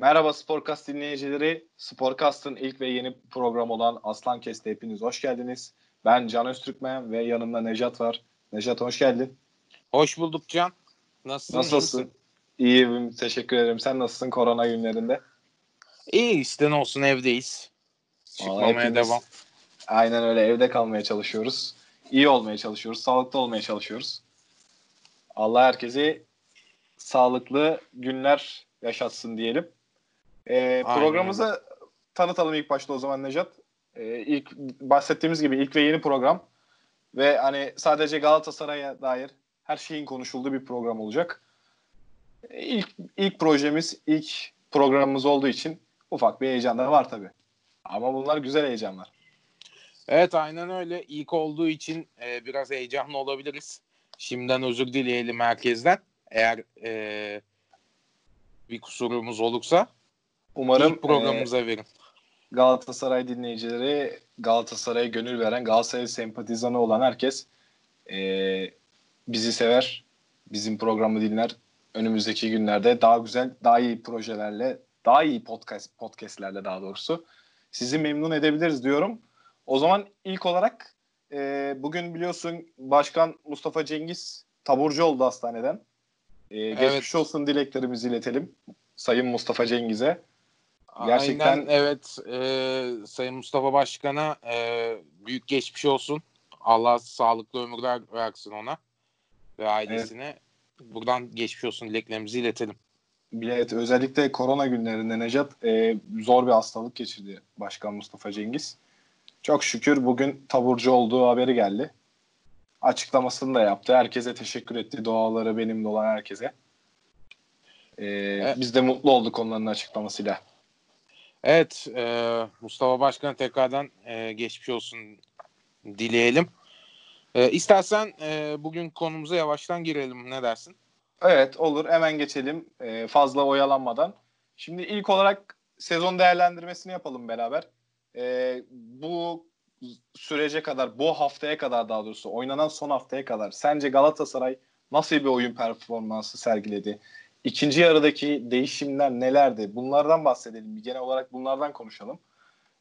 Merhaba Sporcast dinleyicileri. Sporcast'ın ilk ve yeni program olan Aslan Kest'e hepiniz hoş geldiniz. Ben Can Öztürkmen ve yanımda Nejat var. Nejat hoş geldin. Hoş bulduk Can. Nasılsın? Nasılsın? İyiyim, teşekkür ederim. Sen nasılsın korona günlerinde? İyi işte ne olsun evdeyiz. Çıkmamaya hepimiz, devam. Aynen öyle evde kalmaya çalışıyoruz. İyi olmaya çalışıyoruz, sağlıklı olmaya çalışıyoruz. Allah herkese sağlıklı günler yaşatsın diyelim. Ee, programımızı tanıtalım ilk başta o zaman Nejat. Ee, ilk bahsettiğimiz gibi ilk ve yeni program ve hani sadece Galatasaray'a dair her şeyin konuşulduğu bir program olacak. Ee, ilk ilk projemiz, ilk programımız olduğu için ufak bir heyecan da var tabii. Ama bunlar güzel heyecanlar. Evet aynen öyle. İlk olduğu için e, biraz heyecanlı olabiliriz. Şimdiden özür dileyelim herkesten. Eğer e, bir kusurumuz olursa. Umarım ilk programımıza e, verin. Galatasaray dinleyicileri, Galatasaray'a gönül veren, Galatasaray sempatizanı olan herkes e, bizi sever, bizim programı dinler. Önümüzdeki günlerde daha güzel, daha iyi projelerle, daha iyi podcast podcastlerle daha doğrusu sizi memnun edebiliriz diyorum. O zaman ilk olarak e, bugün biliyorsun Başkan Mustafa Cengiz taburcu oldu hastaneden. E, evet. Geçmiş olsun dileklerimizi iletelim Sayın Mustafa Cengiz'e. Gerçekten Aynen, evet e, Sayın Mustafa Başkan'a e, büyük geçmiş olsun. Allah sağlıklı ömürler versin ona ve ailesine. Evet. Buradan geçmiş olsun dileklerimizi iletelim. Evet, özellikle korona günlerinde Necat e, zor bir hastalık geçirdi Başkan Mustafa Cengiz. Çok şükür bugün taburcu olduğu haberi geldi. Açıklamasını da yaptı. Herkese teşekkür etti. Duaları benimle olan herkese. Ee, evet. Biz de mutlu olduk onların açıklamasıyla. Evet, e, Mustafa Başkan tekrardan e, geçmiş olsun dileyelim. E, istersen e, bugün konumuza yavaştan girelim. Ne dersin? Evet, olur. Hemen geçelim e, fazla oyalanmadan. Şimdi ilk olarak sezon değerlendirmesini yapalım beraber. E, bu sürece kadar, bu haftaya kadar daha doğrusu oynanan son haftaya kadar sence Galatasaray nasıl bir oyun performansı sergiledi? İkinci yarıdaki değişimler nelerdi? Bunlardan bahsedelim. Genel olarak bunlardan konuşalım.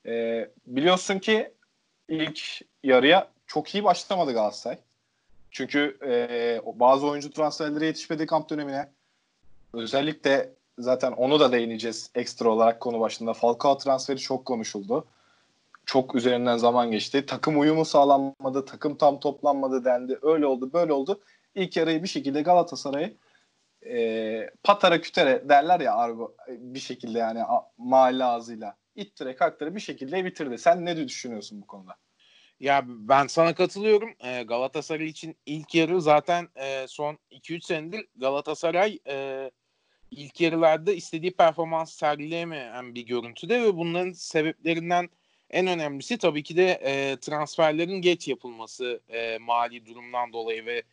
Ee, biliyorsun ki ilk yarıya çok iyi başlamadı Galatasaray. Çünkü e, bazı oyuncu transferleri yetişmedi kamp dönemine. Özellikle zaten onu da değineceğiz ekstra olarak konu başında. Falcao transferi çok konuşuldu. Çok üzerinden zaman geçti. Takım uyumu sağlanmadı, takım tam toplanmadı dendi. Öyle oldu, böyle oldu. İlk yarıyı bir şekilde Galatasaray'ı e, patara kütere derler ya argo bir şekilde yani mahalle ağzıyla ittire kaktıra bir şekilde bitirdi. Sen ne düşünüyorsun bu konuda? Ya ben sana katılıyorum. E, Galatasaray için ilk yarı zaten e, son 2-3 senedir Galatasaray e, ilk yarılarda istediği performans sergileyemeyen bir görüntüde ve bunların sebeplerinden en önemlisi tabii ki de e, transferlerin geç yapılması e, mali durumdan dolayı ve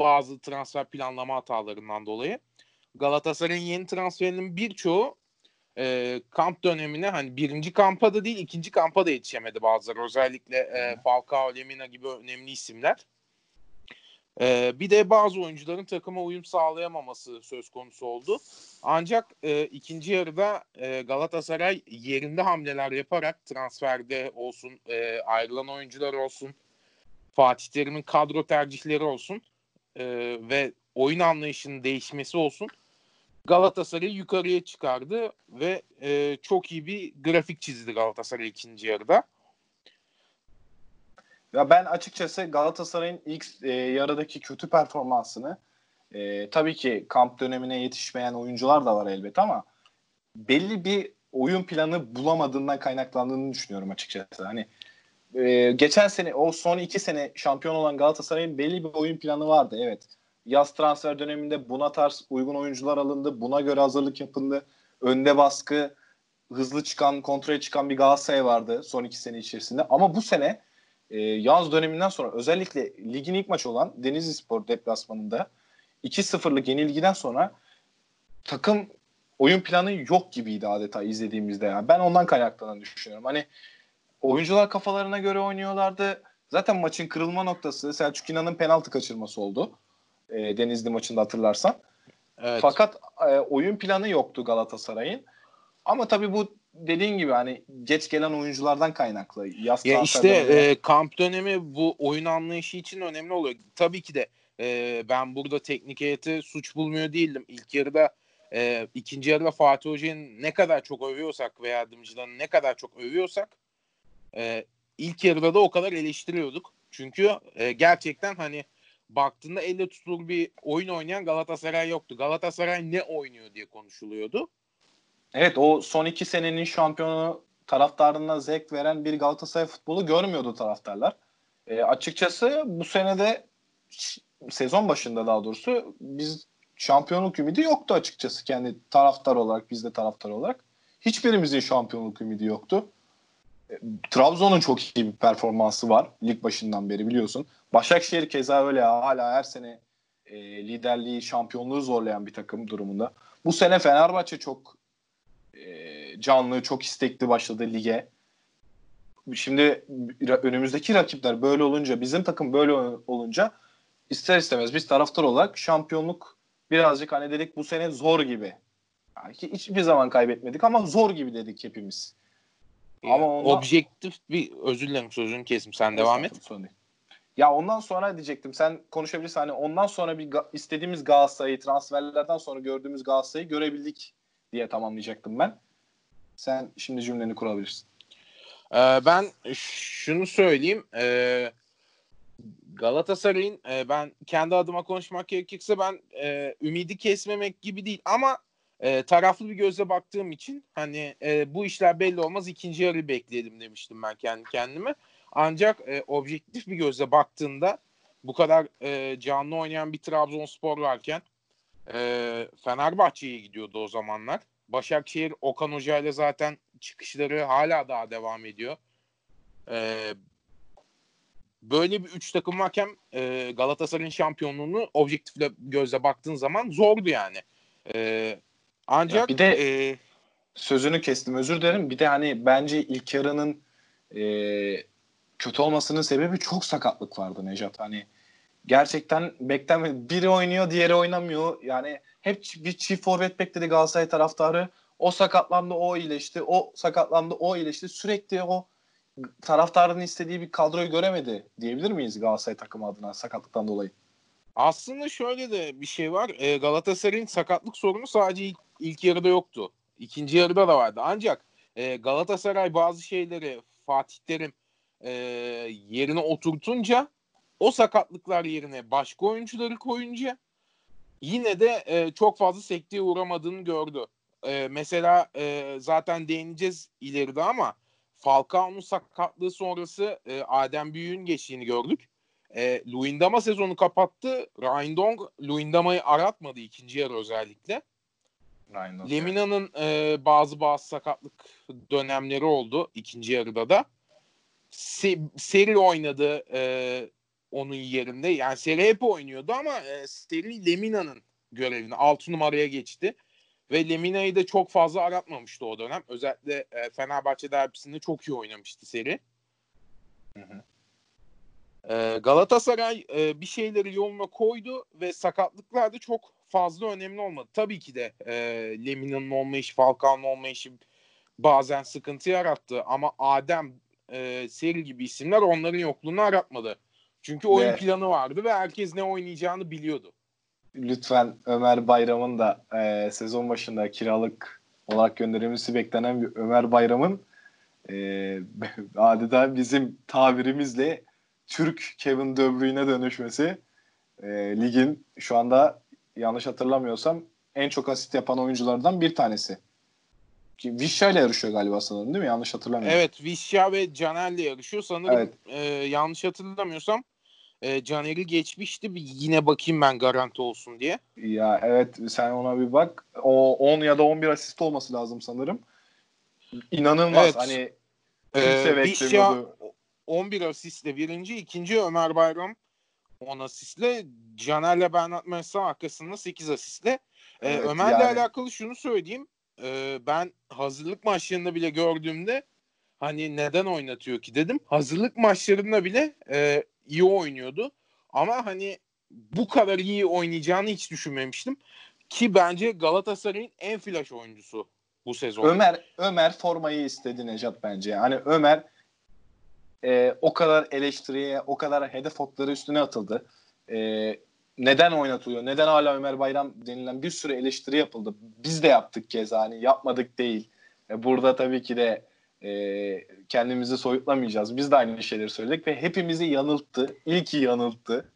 bazı transfer planlama hatalarından dolayı. Galatasaray'ın yeni transferinin birçoğu e, kamp dönemine hani birinci kampa da değil ikinci kampa da yetişemedi bazıları. Özellikle e, Falcao, Lemina gibi önemli isimler. E, bir de bazı oyuncuların takıma uyum sağlayamaması söz konusu oldu. Ancak e, ikinci yarıda e, Galatasaray yerinde hamleler yaparak transferde olsun, e, ayrılan oyuncular olsun, Fatih Terim'in kadro tercihleri olsun e, ve oyun anlayışının değişmesi olsun Galatasaray'ı yukarıya çıkardı ve e, çok iyi bir grafik çizdi Galatasaray ikinci yarıda. Ya ben açıkçası Galatasaray'ın ilk e, yarıdaki kötü performansını e, tabii ki kamp dönemine yetişmeyen oyuncular da var elbet ama belli bir oyun planı bulamadığından kaynaklandığını düşünüyorum açıkçası. Hani e, geçen sene o son iki sene şampiyon olan Galatasaray'ın belli bir oyun planı vardı evet. Yaz transfer döneminde buna tarz uygun oyuncular alındı. Buna göre hazırlık yapıldı. Önde baskı, hızlı çıkan, kontrole çıkan bir Galatasaray vardı son iki sene içerisinde. Ama bu sene e, yaz döneminden sonra özellikle ligin ilk maçı olan Denizli Spor deplasmanında 2-0'lık yenilgiden sonra takım oyun planı yok gibiydi adeta izlediğimizde. Yani ben ondan kaynaklanan düşünüyorum. Hani oyuncular kafalarına göre oynuyorlardı. Zaten maçın kırılma noktası Selçuk İnan'ın penaltı kaçırması oldu. E, Denizli maçında hatırlarsan. Evet. Fakat e, oyun planı yoktu Galatasaray'ın. Ama tabii bu dediğin gibi hani geç gelen oyunculardan kaynaklı. Yaz ya işte e, kamp dönemi bu oyun anlayışı için önemli oluyor. Tabii ki de e, ben burada teknik heyeti suç bulmuyor değildim. İlk yarıda e, ikinci yarıda Fatih Hoca'nın ne kadar çok övüyorsak veya yardımcılarını ne kadar çok övüyorsak e, ilk yarıda da o kadar eleştiriyorduk. Çünkü e, gerçekten hani baktığında elle tutulur bir oyun oynayan Galatasaray yoktu. Galatasaray ne oynuyor diye konuşuluyordu. Evet o son iki senenin şampiyonu taraftarına zevk veren bir Galatasaray futbolu görmüyordu taraftarlar. E, açıkçası bu senede sezon başında daha doğrusu biz şampiyonluk ümidi yoktu açıkçası kendi taraftar olarak biz de taraftar olarak. Hiçbirimizin şampiyonluk ümidi yoktu. Trabzon'un çok iyi bir performansı var lig başından beri biliyorsun. Başakşehir keza öyle hala her sene e, liderliği, şampiyonluğu zorlayan bir takım durumunda. Bu sene Fenerbahçe çok e, canlı, çok istekli başladı lige. Şimdi önümüzdeki rakipler böyle olunca, bizim takım böyle olunca ister istemez biz taraftar olarak şampiyonluk birazcık hani dedik bu sene zor gibi. Yani hiçbir zaman kaybetmedik ama zor gibi dedik hepimiz. Ama ondan... objektif bir özür dilerim sözünü kesim sen devam et. Ya ondan sonra diyecektim sen konuşabilirsin hani ondan sonra bir ga- istediğimiz Galatasaray'ı transferlerden sonra gördüğümüz Galatasaray'ı görebildik diye tamamlayacaktım ben. Sen şimdi cümleni kurabilirsin. Ee, ben şunu söyleyeyim. Ee, Galatasaray'ın e, ben kendi adıma konuşmak gerekirse ben e, ümidi kesmemek gibi değil ama e, taraflı bir gözle baktığım için hani e, bu işler belli olmaz ikinci yarı bekleyelim demiştim ben kendi kendime. Ancak e, objektif bir gözle baktığında bu kadar e, canlı oynayan bir Trabzonspor varken e, Fenerbahçe'ye gidiyordu o zamanlar. Başakşehir Okan Hoca ile zaten çıkışları hala daha devam ediyor. E, böyle bir üç takım varken e, Galatasaray'ın şampiyonluğunu objektifle gözle baktığın zaman zordu yani. E, ancak ya bir de e, sözünü kestim özür dilerim. Bir de hani bence ilk yarının e, kötü olmasının sebebi çok sakatlık vardı Nejat. Hani gerçekten beklenme biri oynuyor diğeri oynamıyor. Yani hep bir çift forvet bekledi Galatasaray taraftarı. O sakatlandı o iyileşti. O sakatlandı o iyileşti. Sürekli o taraftarın istediği bir kadroyu göremedi diyebilir miyiz Galatasaray takımı adına sakatlıktan dolayı? Aslında şöyle de bir şey var. E, Galatasaray'ın sakatlık sorunu sadece ilk, ilk yarıda yoktu. İkinci yarıda da vardı. Ancak e, Galatasaray bazı şeyleri Fatih Terim e, yerine oturtunca o sakatlıklar yerine başka oyuncuları koyunca yine de e, çok fazla sekteye uğramadığını gördü. E, mesela e, zaten değineceğiz ileride ama Falcao'nun sakatlığı sonrası e, Adem Büyük'ün geçtiğini gördük. E, Luindama sezonu kapattı. Rindong Luindama'yı aratmadı ikinci yarı özellikle. Lemina'nın e, bazı bazı sakatlık dönemleri oldu ikinci yarıda da. Se, seri oynadı e, onun yerinde. Yani Seri hep oynuyordu ama e, Seri Lemina'nın görevini 6 numaraya geçti. Ve Lemina'yı da çok fazla aratmamıştı o dönem. Özellikle e, Fenerbahçe derbisinde çok iyi oynamıştı Seri. Hı hı. E, Galatasaray e, bir şeyleri yoluna koydu ve sakatlıklar da çok fazla önemli olmadı. Tabii ki de e, Lemina'nın olmayışı, Falcao'nun olmayışı bazen sıkıntı yarattı ama Adem, e, Seri gibi isimler onların yokluğunu aratmadı. Çünkü oyun ve, planı vardı ve herkes ne oynayacağını biliyordu. Lütfen Ömer Bayram'ın da e, sezon başında kiralık olarak gönderilmesi beklenen bir Ömer Bayram'ın e, adeta bizim tabirimizle Türk Kevin De Bruyne dönüşmesi e, ligin şu anda yanlış hatırlamıyorsam en çok asist yapan oyunculardan bir tanesi. Vişya ile yarışıyor galiba sanırım değil mi? Yanlış hatırlamıyorum. Evet Vişya ve Caner ile yarışıyor. Sanırım evet. e, yanlış hatırlamıyorsam e, Caner'i geçmişti. Bir yine bakayım ben garanti olsun diye. Ya evet sen ona bir bak. O 10 ya da 11 asist olması lazım sanırım. İnanılmaz. Evet. Hani kimse ee, beklemiyordu. 11 asistle birinci, ikinci Ömer Bayram 10 asistle, Caner'le Bernat Mensah arkasında 8 asistle. Ee, evet, Ömer'le yani. alakalı şunu söyleyeyim. Ee, ben hazırlık maçlarında bile gördüğümde hani neden oynatıyor ki dedim. Hazırlık maçlarında bile e, iyi oynuyordu. Ama hani bu kadar iyi oynayacağını hiç düşünmemiştim. Ki bence Galatasaray'ın en flash oyuncusu bu sezon. Ömer Ömer formayı istedi Necat bence. Hani Ömer e, o kadar eleştiriye, o kadar hedef okları üstüne atıldı. E, neden oynatılıyor? Neden hala Ömer Bayram denilen bir sürü eleştiri yapıldı. Biz de yaptık keza hani yapmadık değil. E, burada tabii ki de e, kendimizi soyutlamayacağız. Biz de aynı şeyleri söyledik ve hepimizi yanılttı. İyi ki yanılttı.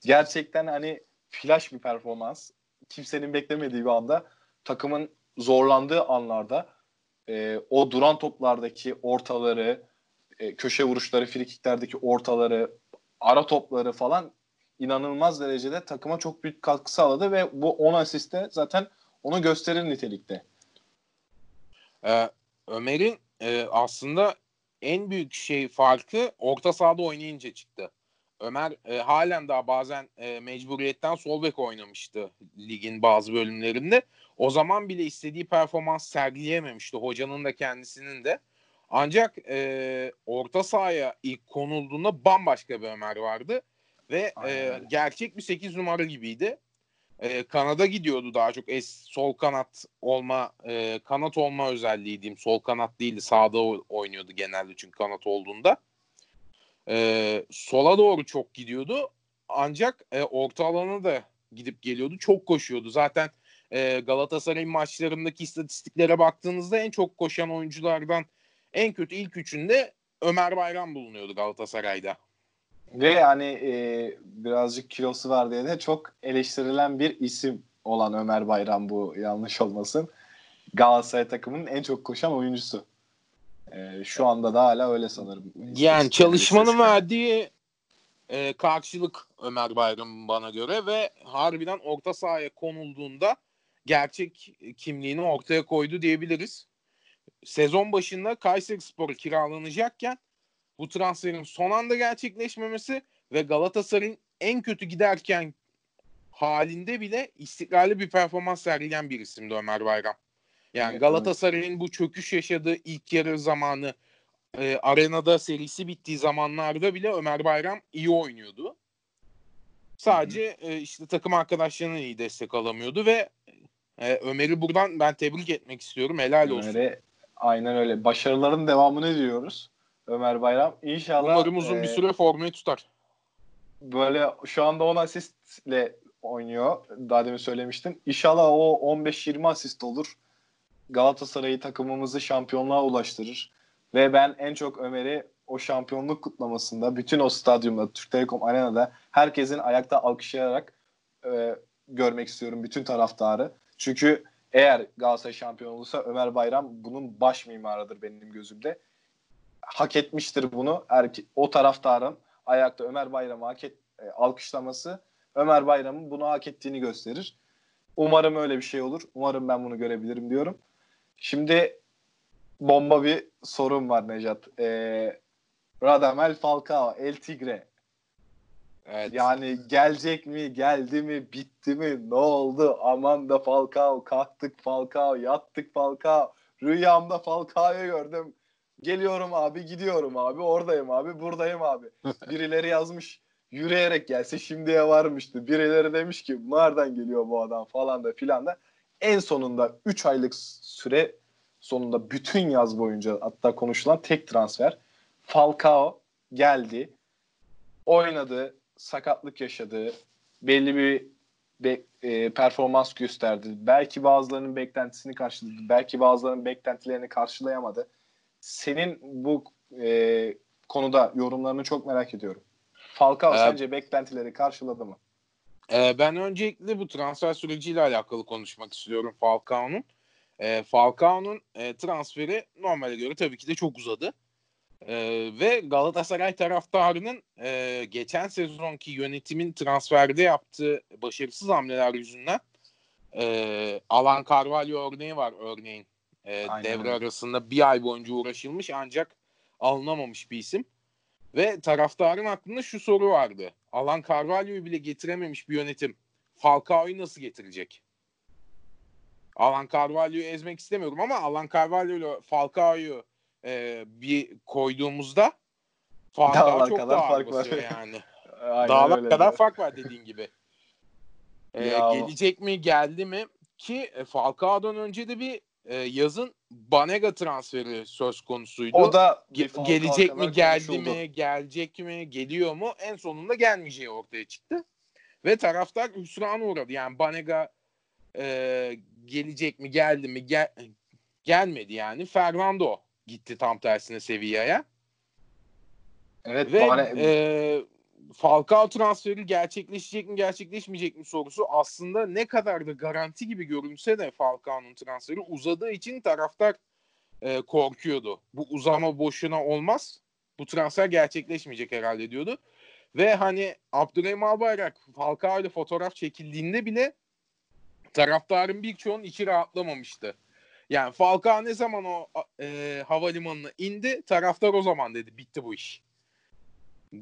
Gerçekten hani flash bir performans. Kimsenin beklemediği bir anda takımın zorlandığı anlarda e, o duran toplardaki ortaları, e, köşe vuruşları, frikiklerdeki ortaları, ara topları falan inanılmaz derecede takıma çok büyük katkı sağladı ve bu 10 asiste zaten onu gösterir nitelikte. Ee, Ömer'in e, aslında en büyük şey farkı orta sahada oynayınca çıktı. Ömer e, halen daha bazen e, mecburiyetten sol bek oynamıştı ligin bazı bölümlerinde. O zaman bile istediği performans sergileyememişti hocanın da kendisinin de. Ancak e, orta sahaya ilk konulduğunda bambaşka bir Ömer vardı ve e, gerçek bir 8 numara gibiydi. E, kanada gidiyordu daha çok es sol kanat olma e, kanat olma özelliği diyeyim. Sol kanat değildi sağda oynuyordu genelde çünkü kanat olduğunda. E, sola doğru çok gidiyordu ancak e, orta alana da gidip geliyordu. Çok koşuyordu. Zaten e, Galatasaray'ın maçlarındaki istatistiklere baktığınızda en çok koşan oyunculardan en kötü ilk üçünde Ömer Bayram bulunuyordu Galatasaray'da. Ve yani e, birazcık kilosu var diye de çok eleştirilen bir isim olan Ömer Bayram bu yanlış olmasın. Galatasaray takımının en çok koşan oyuncusu. E, şu anda da hala öyle sanırım. Yani çalışmanın verdiği e, karşılık Ömer Bayram bana göre ve harbiden orta sahaya konulduğunda gerçek kimliğini ortaya koydu diyebiliriz. Sezon başında Kayseri Spor kiralanacakken bu transferin son anda gerçekleşmemesi ve Galatasaray'ın en kötü giderken halinde bile istikrarlı bir performans sergileyen bir isimdi Ömer Bayram. Yani evet, Galatasaray'ın bu çöküş yaşadığı ilk yarı zamanı e, arenada serisi bittiği zamanlarda bile Ömer Bayram iyi oynuyordu. Sadece e, işte takım arkadaşlarına iyi destek alamıyordu ve e, Ömer'i buradan ben tebrik etmek istiyorum. Helal olsun. Ömer'e aynen öyle. Başarıların devamını diliyoruz. Ömer Bayram. İnşallah Umarım uzun e, bir süre formayı tutar. Böyle şu anda 10 asistle oynuyor. Daha demin söylemiştim. İnşallah o 15-20 asist olur. Galatasaray'ı takımımızı şampiyonluğa ulaştırır. Ve ben en çok Ömer'i o şampiyonluk kutlamasında bütün o stadyumda Türk Telekom Arena'da herkesin ayakta alkışlayarak e, görmek istiyorum bütün taraftarı. Çünkü eğer Galatasaray şampiyon olursa Ömer Bayram bunun baş mimarıdır benim gözümde. Hak etmiştir bunu. Erke, o taraftarın ayakta Ömer Bayram'ı hak et, e, alkışlaması Ömer Bayram'ın bunu hak ettiğini gösterir. Umarım öyle bir şey olur. Umarım ben bunu görebilirim diyorum. Şimdi bomba bir sorun var Nejat. Ee, Radamel Falcao, El Tigre. Evet. Yani gelecek mi, geldi mi, bitti mi, ne oldu? Aman da Falcao, kalktık Falcao, yattık Falcao. Rüyamda Falcao'yu gördüm. Geliyorum abi, gidiyorum abi, oradayım abi, buradayım abi. Birileri yazmış yürüyerek gelse şimdiye varmıştı. Birileri demiş ki nereden geliyor bu adam falan da filan da. En sonunda 3 aylık süre sonunda bütün yaz boyunca hatta konuşulan tek transfer Falcao geldi. Oynadı, sakatlık yaşadı. Belli bir be, e, performans gösterdi. Belki bazılarının beklentisini karşıladı. Belki bazılarının beklentilerini karşılayamadı. Senin bu e, konuda yorumlarını çok merak ediyorum. Falcao ee, sence beklentileri karşıladı mı? E, ben öncelikle bu transfer süreciyle alakalı konuşmak istiyorum Falcao'nun. E, Falcao'nun e, transferi normale göre tabii ki de çok uzadı. E, ve Galatasaray taraftarının e, geçen sezonki yönetimin transferde yaptığı başarısız hamleler yüzünden e, Alan Carvalho örneği var örneğin. E, devre arasında bir ay boyunca uğraşılmış ancak alınamamış bir isim. Ve taraftarın aklında şu soru vardı. Alan Carvalho'yu bile getirememiş bir yönetim Falcao'yu nasıl getirecek? Alan Carvalho'yu ezmek istemiyorum ama Alan Carvalho ile Falcao'yu e, bir koyduğumuzda Falcao çok kadar daha fark var yani. Dağlar kadar diyor. fark var dediğin gibi. Ee, gelecek mi geldi mi ki e, Falcao'dan önce de bir e, yazın Banega transferi söz konusuydu. O da Ge- gelecek mi, geldi konuşuldu. mi, gelecek mi, geliyor mu? En sonunda gelmeyeceği ortaya çıktı. Ve taraftar hüsrana uğradı. Yani Banega e, gelecek mi, geldi mi, gel gelmedi yani. Fernando gitti tam tersine Sevilla'ya. Evet. Ve bana... e, Falcao transferi gerçekleşecek mi gerçekleşmeyecek mi sorusu aslında ne kadar da garanti gibi görünse de Falcao'nun transferi uzadığı için taraftar e, korkuyordu. Bu uzama boşuna olmaz. Bu transfer gerçekleşmeyecek herhalde diyordu. Ve hani Abdurrahim Albayrak Falcao ile fotoğraf çekildiğinde bile taraftarın birçoğunun içi rahatlamamıştı. Yani Falcao ne zaman o e, havalimanına indi taraftar o zaman dedi bitti bu iş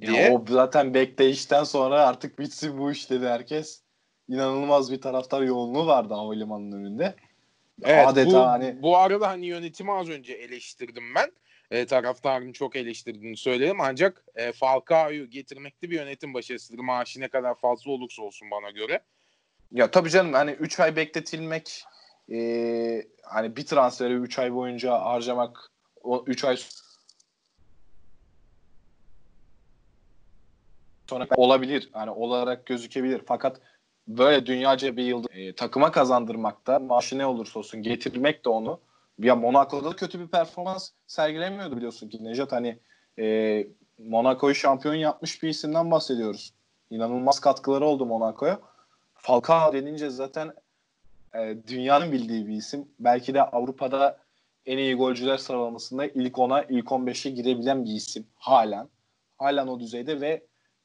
diye. Ya o zaten bekleyişten sonra artık bitsin bu iş dedi herkes. İnanılmaz bir taraftar yoğunluğu vardı havalimanının önünde. Evet, Adeta bu, hani... bu arada hani yönetimi az önce eleştirdim ben. E, taraftarın çok eleştirdiğini söyledim ancak e, Falcao'yu getirmekte bir yönetim başarısıdır. Maaşı ne kadar fazla olursa olsun bana göre. Ya tabii canım hani 3 ay bekletilmek e, hani bir transferi 3 ay boyunca harcamak o 3 ay sonra olabilir. Hani olarak gözükebilir. Fakat böyle dünyaca bir yıldız e, takıma kazandırmakta maaşı ne olursa olsun getirmek de onu ya Monaco'da da kötü bir performans sergilemiyordu biliyorsun ki Nejat hani e, Monaco'yu şampiyon yapmış bir isimden bahsediyoruz. İnanılmaz katkıları oldu Monaco'ya. Falcao denince zaten e, dünyanın bildiği bir isim. Belki de Avrupa'da en iyi golcüler sıralamasında ilk 10'a, ilk 15'e girebilen bir isim halen. Halen o düzeyde ve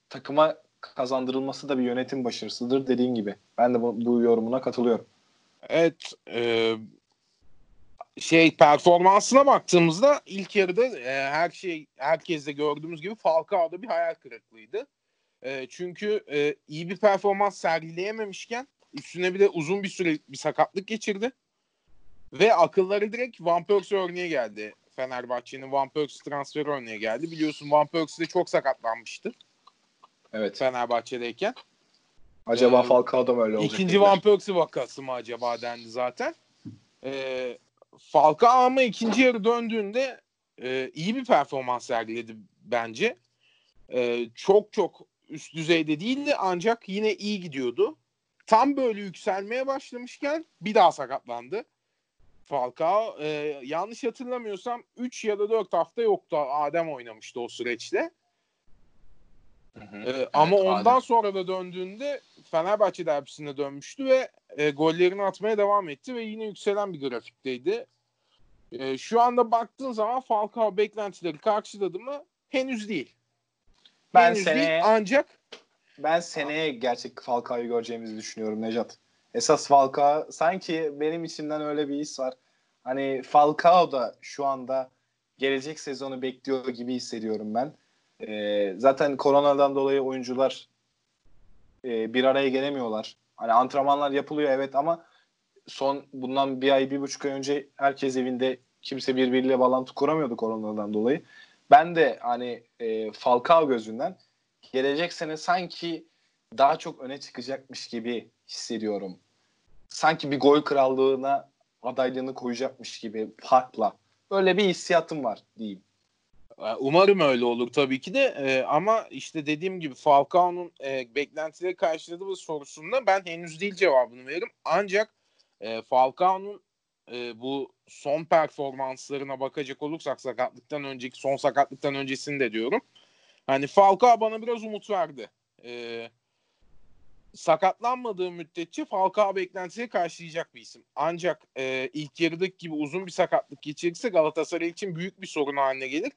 takıma kazandırılması da bir yönetim başarısıdır dediğin gibi. Ben de bu, bu yorumuna katılıyorum. Evet. E, şey performansına baktığımızda ilk yarıda e, her şey herkeste gördüğümüz gibi Falcao'da bir hayal kırıklığıydı. E, çünkü e, iyi bir performans sergileyememişken üstüne bir de uzun bir süre bir sakatlık geçirdi. Ve akılları direkt Van Persie örneğe geldi. Fenerbahçe'nin Van Persie transferi örneğe geldi. Biliyorsun Van Persie de çok sakatlanmıştı. Evet. Fenerbahçe'deyken. Acaba ee, Falcao da mı öyle olacak? İkinci Van Persie vakası mı acaba dendi zaten. Ee, Falcao ama ikinci yarı döndüğünde e, iyi bir performans sergiledi bence. E, çok çok üst düzeyde değildi ancak yine iyi gidiyordu. Tam böyle yükselmeye başlamışken bir daha sakatlandı. Falcao e, yanlış hatırlamıyorsam 3 ya da 4 hafta yoktu. Adem oynamıştı o süreçte. Hı hı. Ee, ama ondan Adem. sonra da döndüğünde Fenerbahçe derbisine dönmüştü ve e, gollerini atmaya devam etti ve yine yükselen bir grafikteydi. E, şu anda baktığın zaman Falcao beklentileri karşıladı mı? Henüz değil. Ben Henüz seneye, değil ancak ben seneye gerçek Falcao'yu göreceğimizi düşünüyorum Nejat. Esas Falcao sanki benim içimden öyle bir his var. Hani Falcao da şu anda gelecek sezonu bekliyor gibi hissediyorum ben. E, zaten koronadan dolayı oyuncular e, bir araya gelemiyorlar. Hani antrenmanlar yapılıyor evet ama son bundan bir ay bir buçuk ay önce herkes evinde kimse birbiriyle bağlantı kuramıyordu koronadan dolayı. Ben de hani e, Falcao gözünden gelecek sene sanki daha çok öne çıkacakmış gibi hissediyorum. Sanki bir gol krallığına adaylığını koyacakmış gibi farkla. Öyle bir hissiyatım var diyeyim. Ee, umarım öyle olur tabii ki de ee, ama işte dediğim gibi Falcao'nun e, beklentileri karşıladığı sorusunda ben henüz değil cevabını veririm. Ancak e, Falcao'nun e, bu son performanslarına bakacak olursak sakatlıktan önceki son sakatlıktan öncesini de diyorum. Hani Falcao bana biraz umut verdi. E, sakatlanmadığı müddetçe Falcao beklentileri karşılayacak bir isim. Ancak e, ilk yarıdaki gibi uzun bir sakatlık geçirirse Galatasaray için büyük bir sorun haline gelir.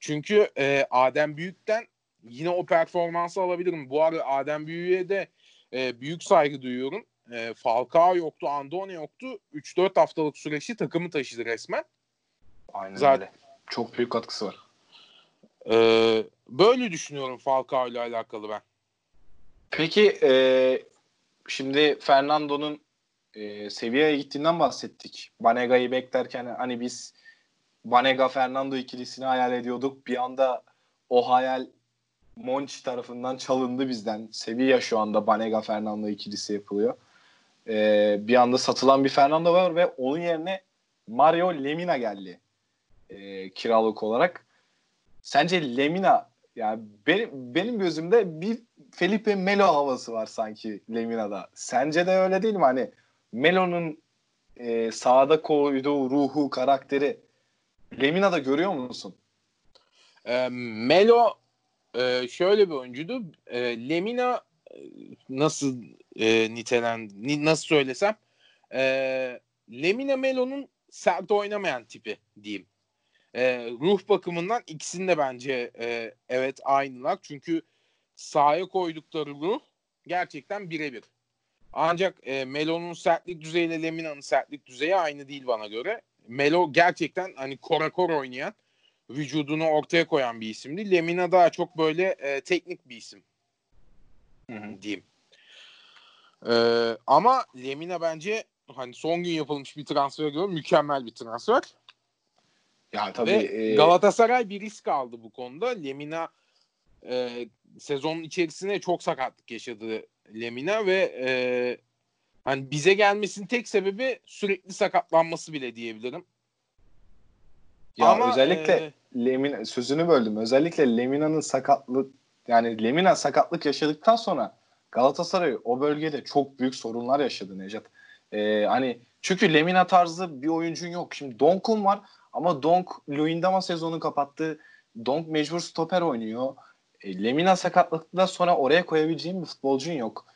Çünkü e, Adem Büyük'ten yine o performansı alabilirim. Bu arada Adem Büyük'e de e, büyük saygı duyuyorum. E, Falcao yoktu, Andone yoktu. 3-4 haftalık süreçte takımı taşıdı resmen. Aynen Zaten, öyle. Çok büyük katkısı var. E, böyle düşünüyorum Falcao ile alakalı ben. Peki e, şimdi Fernando'nun e, seviyeye gittiğinden bahsettik. Banega'yı beklerken hani biz Banega Fernando ikilisini hayal ediyorduk. Bir anda o hayal Monchi tarafından çalındı bizden. Sevilla şu anda Banega Fernando ikilisi yapılıyor. Ee, bir anda satılan bir Fernando var ve onun yerine Mario Lemina geldi e, kiralık olarak. Sence Lemina yani benim, benim gözümde bir Felipe Melo havası var sanki Lemina'da. Sence de öyle değil mi? Hani Melo'nun e, sahada koyduğu ruhu, karakteri Lemina'da görüyor musun? E, Melo e, şöyle bir oyuncuydu. E, Lemina e, nasıl e, nitelen nasıl söylesem e, Lemina Melo'nun sert oynamayan tipi diyeyim. E, ruh bakımından ikisinin de bence e, evet aynılar. Çünkü sahaya koydukları ruh gerçekten birebir. Ancak e, Melo'nun sertlik düzeyiyle Lemina'nın sertlik düzeyi aynı değil bana göre. Melo gerçekten hani korakor oynayan, vücudunu ortaya koyan bir isimdi. Lemina daha çok böyle e, teknik bir isim hı hı. diyeyim. E, ama Lemina bence hani son gün yapılmış bir transfer göre mükemmel bir transfer. Ya tabii Ve e... Galatasaray bir risk aldı bu konuda. Lemina e, sezonun içerisinde çok sakatlık yaşadı Lemina ve e, hani bize gelmesinin tek sebebi sürekli sakatlanması bile diyebilirim. Ya Ama, özellikle e, Lemina sözünü böldüm. Özellikle Lemina'nın sakatlık yani Lemina sakatlık yaşadıktan sonra Galatasaray o bölgede çok büyük sorunlar yaşadı Necat. Ee, hani çünkü Lemina tarzı bir oyuncun yok. Şimdi Donk'un var ama Donk Luyendama sezonu kapattı. Donk mecbur stoper oynuyor. E, Lemina sakatlıktan sonra oraya koyabileceğim bir futbolcun yok.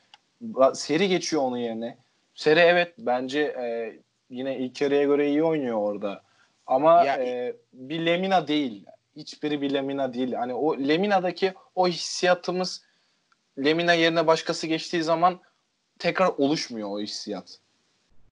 Seri geçiyor onun yerine. Seri evet bence e, yine ilk yarıya göre iyi oynuyor orada. Ama ya, e, bir Lemina değil. Hiçbiri bir Lemina değil. Hani o Lemina'daki o hissiyatımız Lemina yerine başkası geçtiği zaman tekrar oluşmuyor o hissiyat.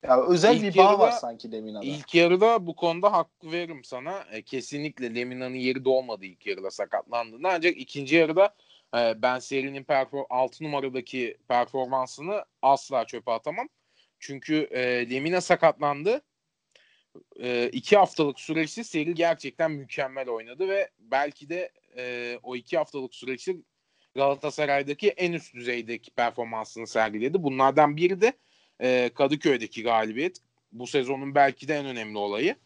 Ya özel ilk bir bağ yarıda, var sanki Lemina'da. İlk yarıda bu konuda hakkı veririm sana. E, kesinlikle Lemina'nın yeri de olmadı ilk yarıda sakatlandığında. Ancak ikinci yarıda e, ben serinin perfor 6 numaradaki performansını asla çöpe atamam. Çünkü e, Lemina sakatlandı. E, iki haftalık süreçte seri gerçekten mükemmel oynadı ve belki de e, o iki haftalık süreçte Galatasaray'daki en üst düzeydeki performansını sergiledi. Bunlardan biri de e, Kadıköy'deki galibiyet. Bu sezonun belki de en önemli olayı.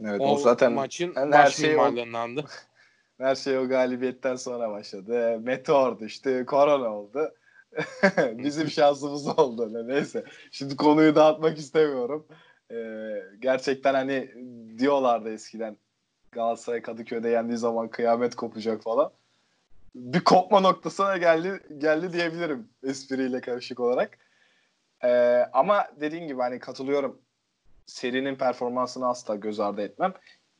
Evet o, o zaten maçın yani baş şey mimarlarındandı. her şey o galibiyetten sonra başladı. Meteor düştü, korona oldu. Bizim şansımız oldu. Neyse. Şimdi konuyu dağıtmak istemiyorum. Ee, gerçekten hani diyorlardı eskiden Galatasaray Kadıköy'de yendiği zaman kıyamet kopacak falan. Bir kopma noktasına geldi geldi diyebilirim espriyle karışık olarak. Ee, ama dediğin gibi hani katılıyorum. Serinin performansını asla göz ardı etmem.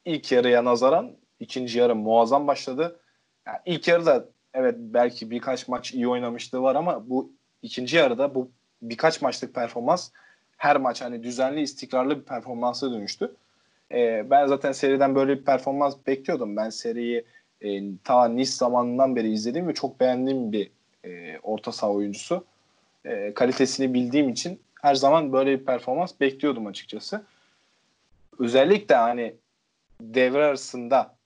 İlk yarıya nazaran ikinci yarı muazzam başladı. Yani ilk yarıda evet belki birkaç maç iyi oynamışlığı var ama bu ikinci yarıda bu birkaç maçlık performans her maç hani düzenli istikrarlı bir performansa dönüştü. Ee, ben zaten seriden böyle bir performans bekliyordum. Ben seriyi e, ta Nice zamanından beri izlediğim ve çok beğendiğim bir e, orta saha oyuncusu e, kalitesini bildiğim için her zaman böyle bir performans bekliyordum açıkçası. Özellikle hani devre arasında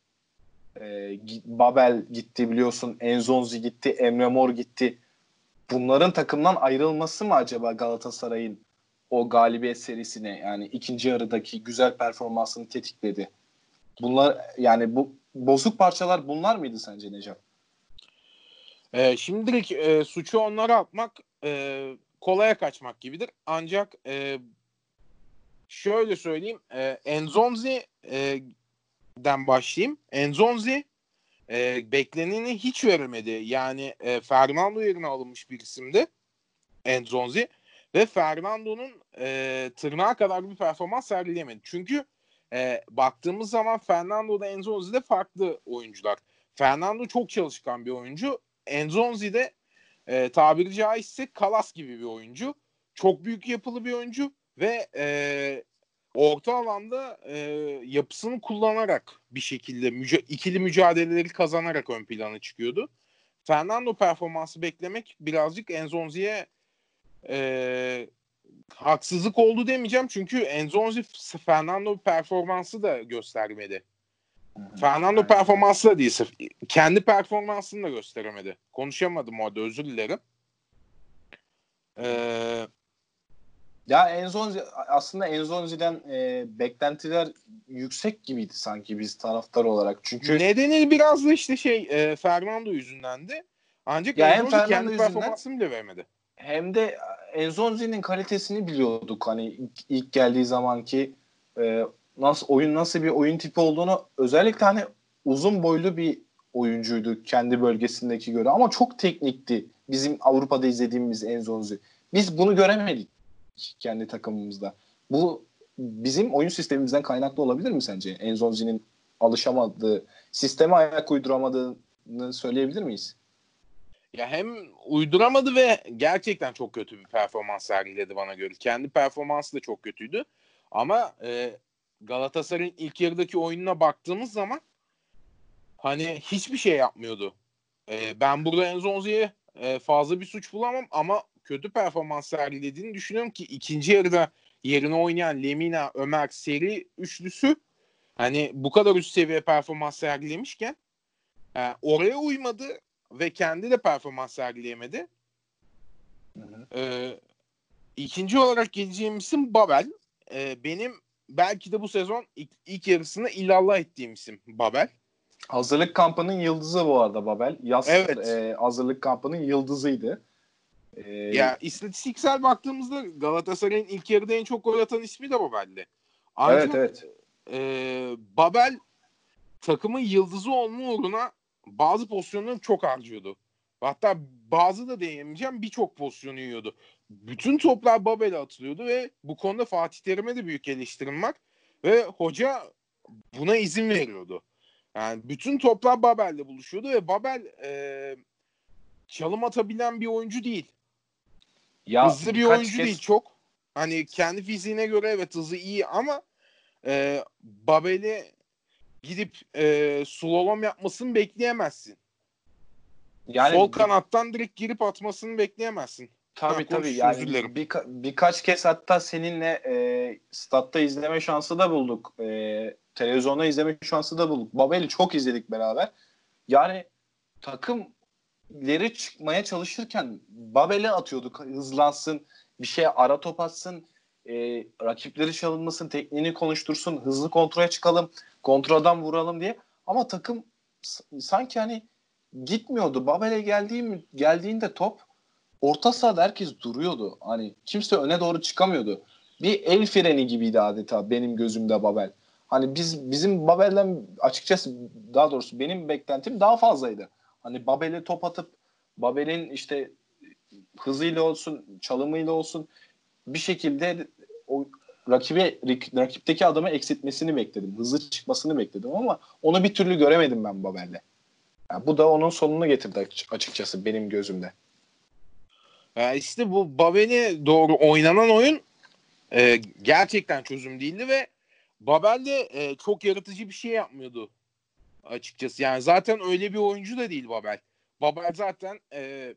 e, Babel gitti biliyorsun, Enzonzi gitti, Emre Mor gitti. Bunların takımdan ayrılması mı acaba Galatasaray'ın o galibiyet serisine yani ikinci yarıdaki güzel performansını tetikledi? Bunlar yani bu bozuk parçalar bunlar mıydı sence Necap? Ee, şimdilik e, suçu onlara atmak e, kolaya kaçmak gibidir. Ancak e, şöyle söyleyeyim. E, Enzonzi e, başlayayım. Enzonzi e, bekleneni hiç veremedi. Yani e, Fernando yerine alınmış bir isimdi. Enzonzi. Ve Fernando'nun e, tırnağa kadar bir performans sergileyemedi. Çünkü e, baktığımız zaman Fernando da Enzonzi de farklı oyuncular. Fernando çok çalışkan bir oyuncu. Enzonzi de e, tabiri caizse Kalas gibi bir oyuncu. Çok büyük yapılı bir oyuncu ve e, orta alanda e, yapısını kullanarak bir şekilde müca- ikili mücadeleleri kazanarak ön plana çıkıyordu. Fernando performansı beklemek birazcık Enzonzi'ye e, haksızlık oldu demeyeceğim çünkü Enzonzi Fernando performansı da göstermedi. Fernando performansı da değil sırf. Kendi performansını da gösteremedi. Konuşamadım orada özür dilerim. Ee, Ya Enzonzi aslında Enzonzi'den e, beklentiler yüksek gibiydi sanki biz taraftar olarak. Çünkü nedeni biraz da işte şey e, Fernando yüzündendi. Ancak Ya hem Enzonzi Fernando kendi yüzünden- performansını bile veremedi. hem de Enzonzi'nin kalitesini biliyorduk hani ilk, ilk geldiği zamanki e, nasıl oyun nasıl bir oyun tipi olduğunu özellikle hani uzun boylu bir oyuncuydu kendi bölgesindeki göre ama çok teknikti bizim Avrupa'da izlediğimiz Enzonzi. Biz bunu göremedik kendi takımımızda. Bu bizim oyun sistemimizden kaynaklı olabilir mi sence? Enzonzi'nin alışamadığı, sisteme ayak uyduramadığını söyleyebilir miyiz? Ya hem uyduramadı ve gerçekten çok kötü bir performans sergiledi bana göre. Kendi performansı da çok kötüydü. Ama e, Galatasaray'ın ilk yarıdaki oyununa baktığımız zaman hani hiçbir şey yapmıyordu. E, ben burada Enzonzi'ye e, fazla bir suç bulamam ama kötü performans sergilediğini düşünüyorum ki ikinci yarıda yerine oynayan Lemina, Ömer, Seri üçlüsü hani bu kadar üst seviye performans sergilemişken e, oraya uymadı ve kendi de performans sergileyemedi. Ee, ikinci olarak geleceğim isim Babel. Ee, benim belki de bu sezon ilk, ilk yarısını illallah ettiğim isim Babel. Hazırlık kampının yıldızı bu arada Babel. Yaz Evet. e, hazırlık kampının yıldızıydı. E, Ya istatistiksel baktığımızda Galatasaray'ın ilk yarıda en çok gol atan ismi de Babel'di. Ancak evet evet. e, Babel takımın yıldızı olma uğruna bazı pozisyonları çok harcıyordu. Hatta bazı da diyemeyeceğim birçok pozisyonu yiyordu. Bütün toplar Babel'e atılıyordu ve bu konuda Fatih Terim'e de büyük eleştirim var. Ve hoca buna izin veriyordu. Yani bütün toplar Babel'le buluşuyordu ve Babel e, çalım atabilen bir oyuncu değil. Ya hızlı bir oyuncu kez- değil çok. Hani kendi fiziğine göre evet hızı iyi ama e, Babel'i gidip e, slalom yapmasını bekleyemezsin. Yani Sol kanattan direkt girip atmasını bekleyemezsin. Tabii tabii yani birka- birkaç kez hatta seninle e, statta izleme şansı da bulduk. E, televizyonda izleme şansı da bulduk. Babel'i çok izledik beraber. Yani takım ileri çıkmaya çalışırken Babel'e atıyorduk hızlansın, bir şey ara top atsın, e, rakipleri çalınmasın, tekniğini konuştursun, hızlı kontrole çıkalım, kontradan vuralım diye. Ama takım sanki hani gitmiyordu. Babel'e geldiğim, geldiğinde top orta sahada herkes duruyordu. Hani kimse öne doğru çıkamıyordu. Bir el freni gibiydi adeta benim gözümde Babel. Hani biz bizim Babel'den açıkçası daha doğrusu benim beklentim daha fazlaydı. Hani Babel'e top atıp Babel'in işte hızıyla olsun, çalımıyla olsun bir şekilde o rakibe rakipteki adamı eksiltmesini bekledim. Hızlı çıkmasını bekledim ama onu bir türlü göremedim ben Babel'de. Yani bu da onun sonunu getirdi açık- açıkçası benim gözümde. Ya işte bu Babel'e doğru oynanan oyun e, gerçekten çözüm değildi ve Babel de e, çok yaratıcı bir şey yapmıyordu açıkçası. Yani zaten öyle bir oyuncu da değil Babel. Babel zaten e,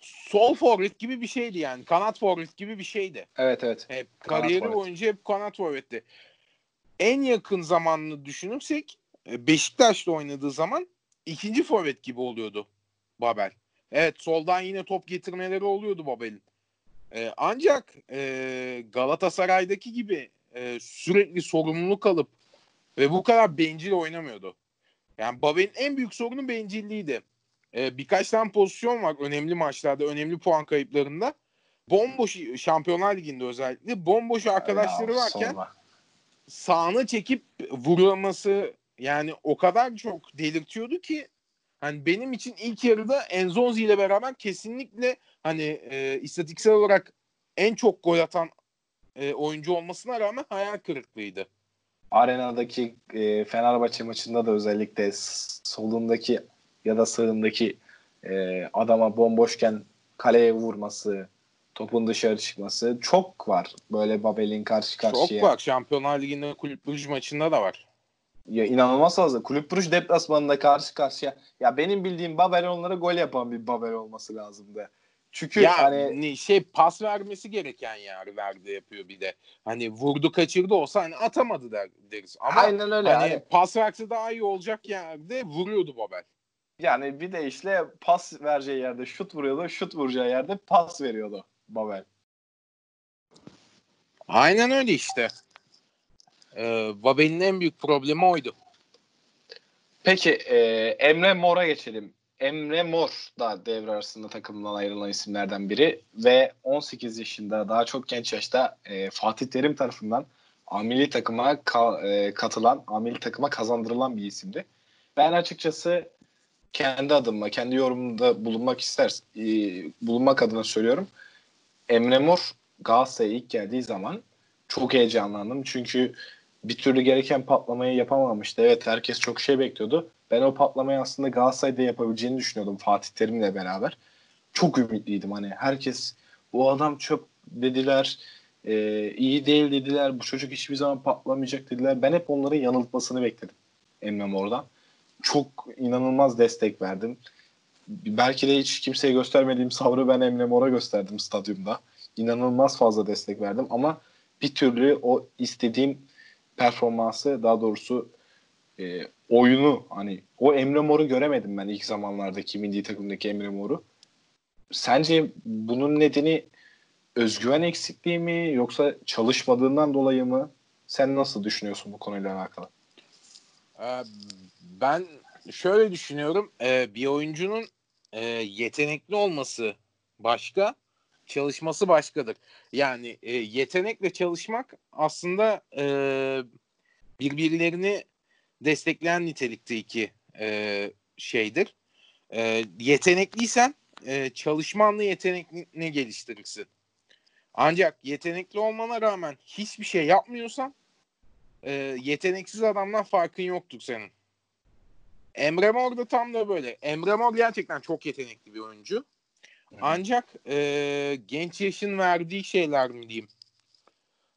sol forvet gibi bir şeydi yani. Kanat forvet gibi bir şeydi. Evet evet. Hep kariyeri boyunca hep kanat forvetti. En yakın zamanını düşünürsek e, Beşiktaş'ta oynadığı zaman ikinci forvet gibi oluyordu Babel. Evet soldan yine top getirmeleri oluyordu Babel'in. E, ancak e, Galatasaray'daki gibi e, sürekli sorumluluk alıp ve bu kadar bencil oynamıyordu. Yani Babel'in en büyük sorunu bencilliğiydi. E, birkaç tane pozisyon var önemli maçlarda, önemli puan kayıplarında. Bomboş Şampiyonlar Ligi'nde özellikle bomboş arkadaşları Ya, varken sağına çekip vurulması yani o kadar çok delirtiyordu ki hani benim için ilk yarıda Enzonzi ile beraber kesinlikle hani e, istatistiksel olarak en çok gol atan e, oyuncu olmasına rağmen hayal kırıklığıydı. Arenadaki e, Fenerbahçe maçında da özellikle solundaki ya da sağındaki e, adama bomboşken kaleye vurması, topun dışarı çıkması çok var. Böyle Babel'in karşı karşıya. Çok var. Şampiyonlar Ligi'nde kulüp maçında da var. Ya inanılmaz fazla. Kulüp Brugge deplasmanında karşı karşıya. Ya benim bildiğim Babel onlara gol yapan bir Babel olması lazımdı. Çünkü ya hani şey pas vermesi gereken yani verdi yapıyor bir de. Hani vurdu kaçırdı olsa hani atamadı der, deriz. Ama aynen öyle. hani Hani pas verse daha iyi olacak yerde vuruyordu Babel. Yani bir de işte pas vereceği yerde şut vuruyordu, şut vuracağı yerde pas veriyordu Babel. Aynen öyle işte. Babel'in en büyük problemi oydu. Peki e, Emre Mor'a geçelim. Emre Mor da devre arasında takımdan ayrılan isimlerden biri ve 18 yaşında daha çok genç yaşta e, Fatih Terim tarafından amili takıma ka- e, katılan, amili takıma kazandırılan bir isimdi. Ben açıkçası kendi adıma, kendi yorumumda bulunmak ister, e, bulunmak adına söylüyorum. Emre Mor Galatasaray'a ilk geldiği zaman çok heyecanlandım. Çünkü bir türlü gereken patlamayı yapamamıştı. Evet herkes çok şey bekliyordu. Ben o patlamayı aslında Galatasaray'da yapabileceğini düşünüyordum Fatih Terim'le beraber. Çok ümitliydim hani herkes bu adam çöp dediler, e, iyi değil dediler, bu çocuk hiçbir zaman patlamayacak dediler. Ben hep onların yanıltmasını bekledim Emre Mor'dan. Çok inanılmaz destek verdim. Belki de hiç kimseye göstermediğim sabrı ben Emre Mor'a gösterdim stadyumda. İnanılmaz fazla destek verdim ama bir türlü o istediğim performansı daha doğrusu e, oyunu hani o Emre Mor'u göremedim ben ilk zamanlardaki milli takımdaki Emre Mor'u. Sence bunun nedeni özgüven eksikliği mi yoksa çalışmadığından dolayı mı? Sen nasıl düşünüyorsun bu konuyla alakalı? Ee, ben şöyle düşünüyorum. Ee, bir oyuncunun e, yetenekli olması başka, çalışması başkadır. Yani e, yetenekle çalışmak aslında e, birbirlerini destekleyen nitelikte iki e, şeydir. E, yetenekliysen e, çalışmanla yetenekini geliştirirsin. Ancak yetenekli olmana rağmen hiçbir şey yapmıyorsan e, yeteneksiz adamdan farkın yoktur senin. Emre Mor da tam da böyle. Emre Mor gerçekten çok yetenekli bir oyuncu. Ancak e, genç yaşın verdiği şeyler mi diyeyim.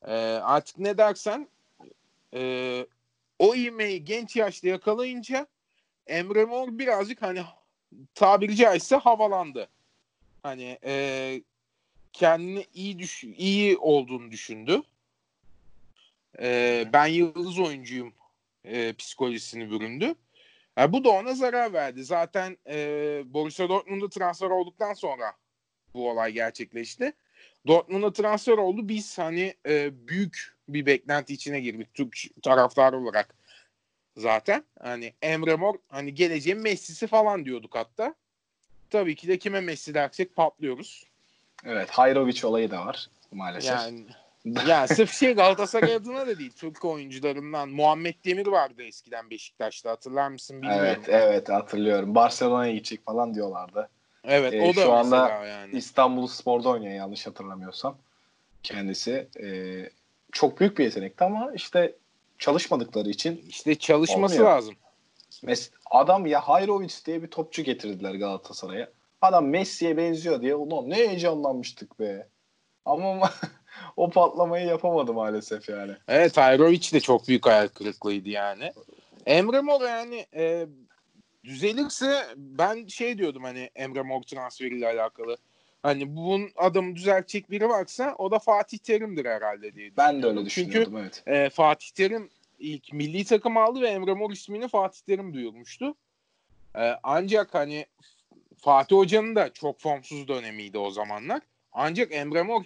E, artık ne dersen e, o ivmeyi genç yaşta yakalayınca Emre Mor birazcık hani tabiri caizse havalandı. Hani e, kendini iyi düş iyi olduğunu düşündü. E, ben yıldız oyuncuyum e, psikolojisini büründü. Yani bu da ona zarar verdi. Zaten e, Borussia Dortmund'a transfer olduktan sonra bu olay gerçekleşti. Dortmund'a transfer oldu. Biz hani e, büyük bir beklenti içine girdik Türk taraftarı olarak zaten. Hani Emre Mor hani geleceğin Messi'si falan diyorduk hatta. Tabii ki de kime Messi dersek patlıyoruz. Evet Hayrovic olayı da var maalesef. Yani ya sırf şey Galatasaray adına da değil. Türk oyuncularından Muhammed Demir vardı eskiden Beşiktaş'ta hatırlar mısın bilmiyorum. Evet evet hatırlıyorum. Barcelona'ya gidecek falan diyorlardı. Evet ee, o da şu anda yani. İstanbul Spor'da oynuyor yanlış hatırlamıyorsam. Kendisi ee, çok büyük bir yetenekti ama işte çalışmadıkları için işte çalışması olmuyor. lazım. Mes adam ya Hayrovic diye bir topçu getirdiler Galatasaray'a. Adam Messi'ye benziyor diye ulan ne heyecanlanmıştık be. Ama o patlamayı yapamadı maalesef yani. Evet Hayrovic de çok büyük hayal kırıklığıydı yani. Emre Mor yani e, düzelirse ben şey diyordum hani Emre Mor transferiyle alakalı. Hani bunun adamı düzeltecek biri varsa o da Fatih Terim'dir herhalde diye Ben de öyle düşünüyordum Çünkü, evet. E, Fatih Terim ilk milli takım aldı ve Emre Mor ismini Fatih Terim duyurmuştu. E, ancak hani Fatih Hoca'nın da çok formsuz dönemiydi o zamanlar. Ancak Emre Mor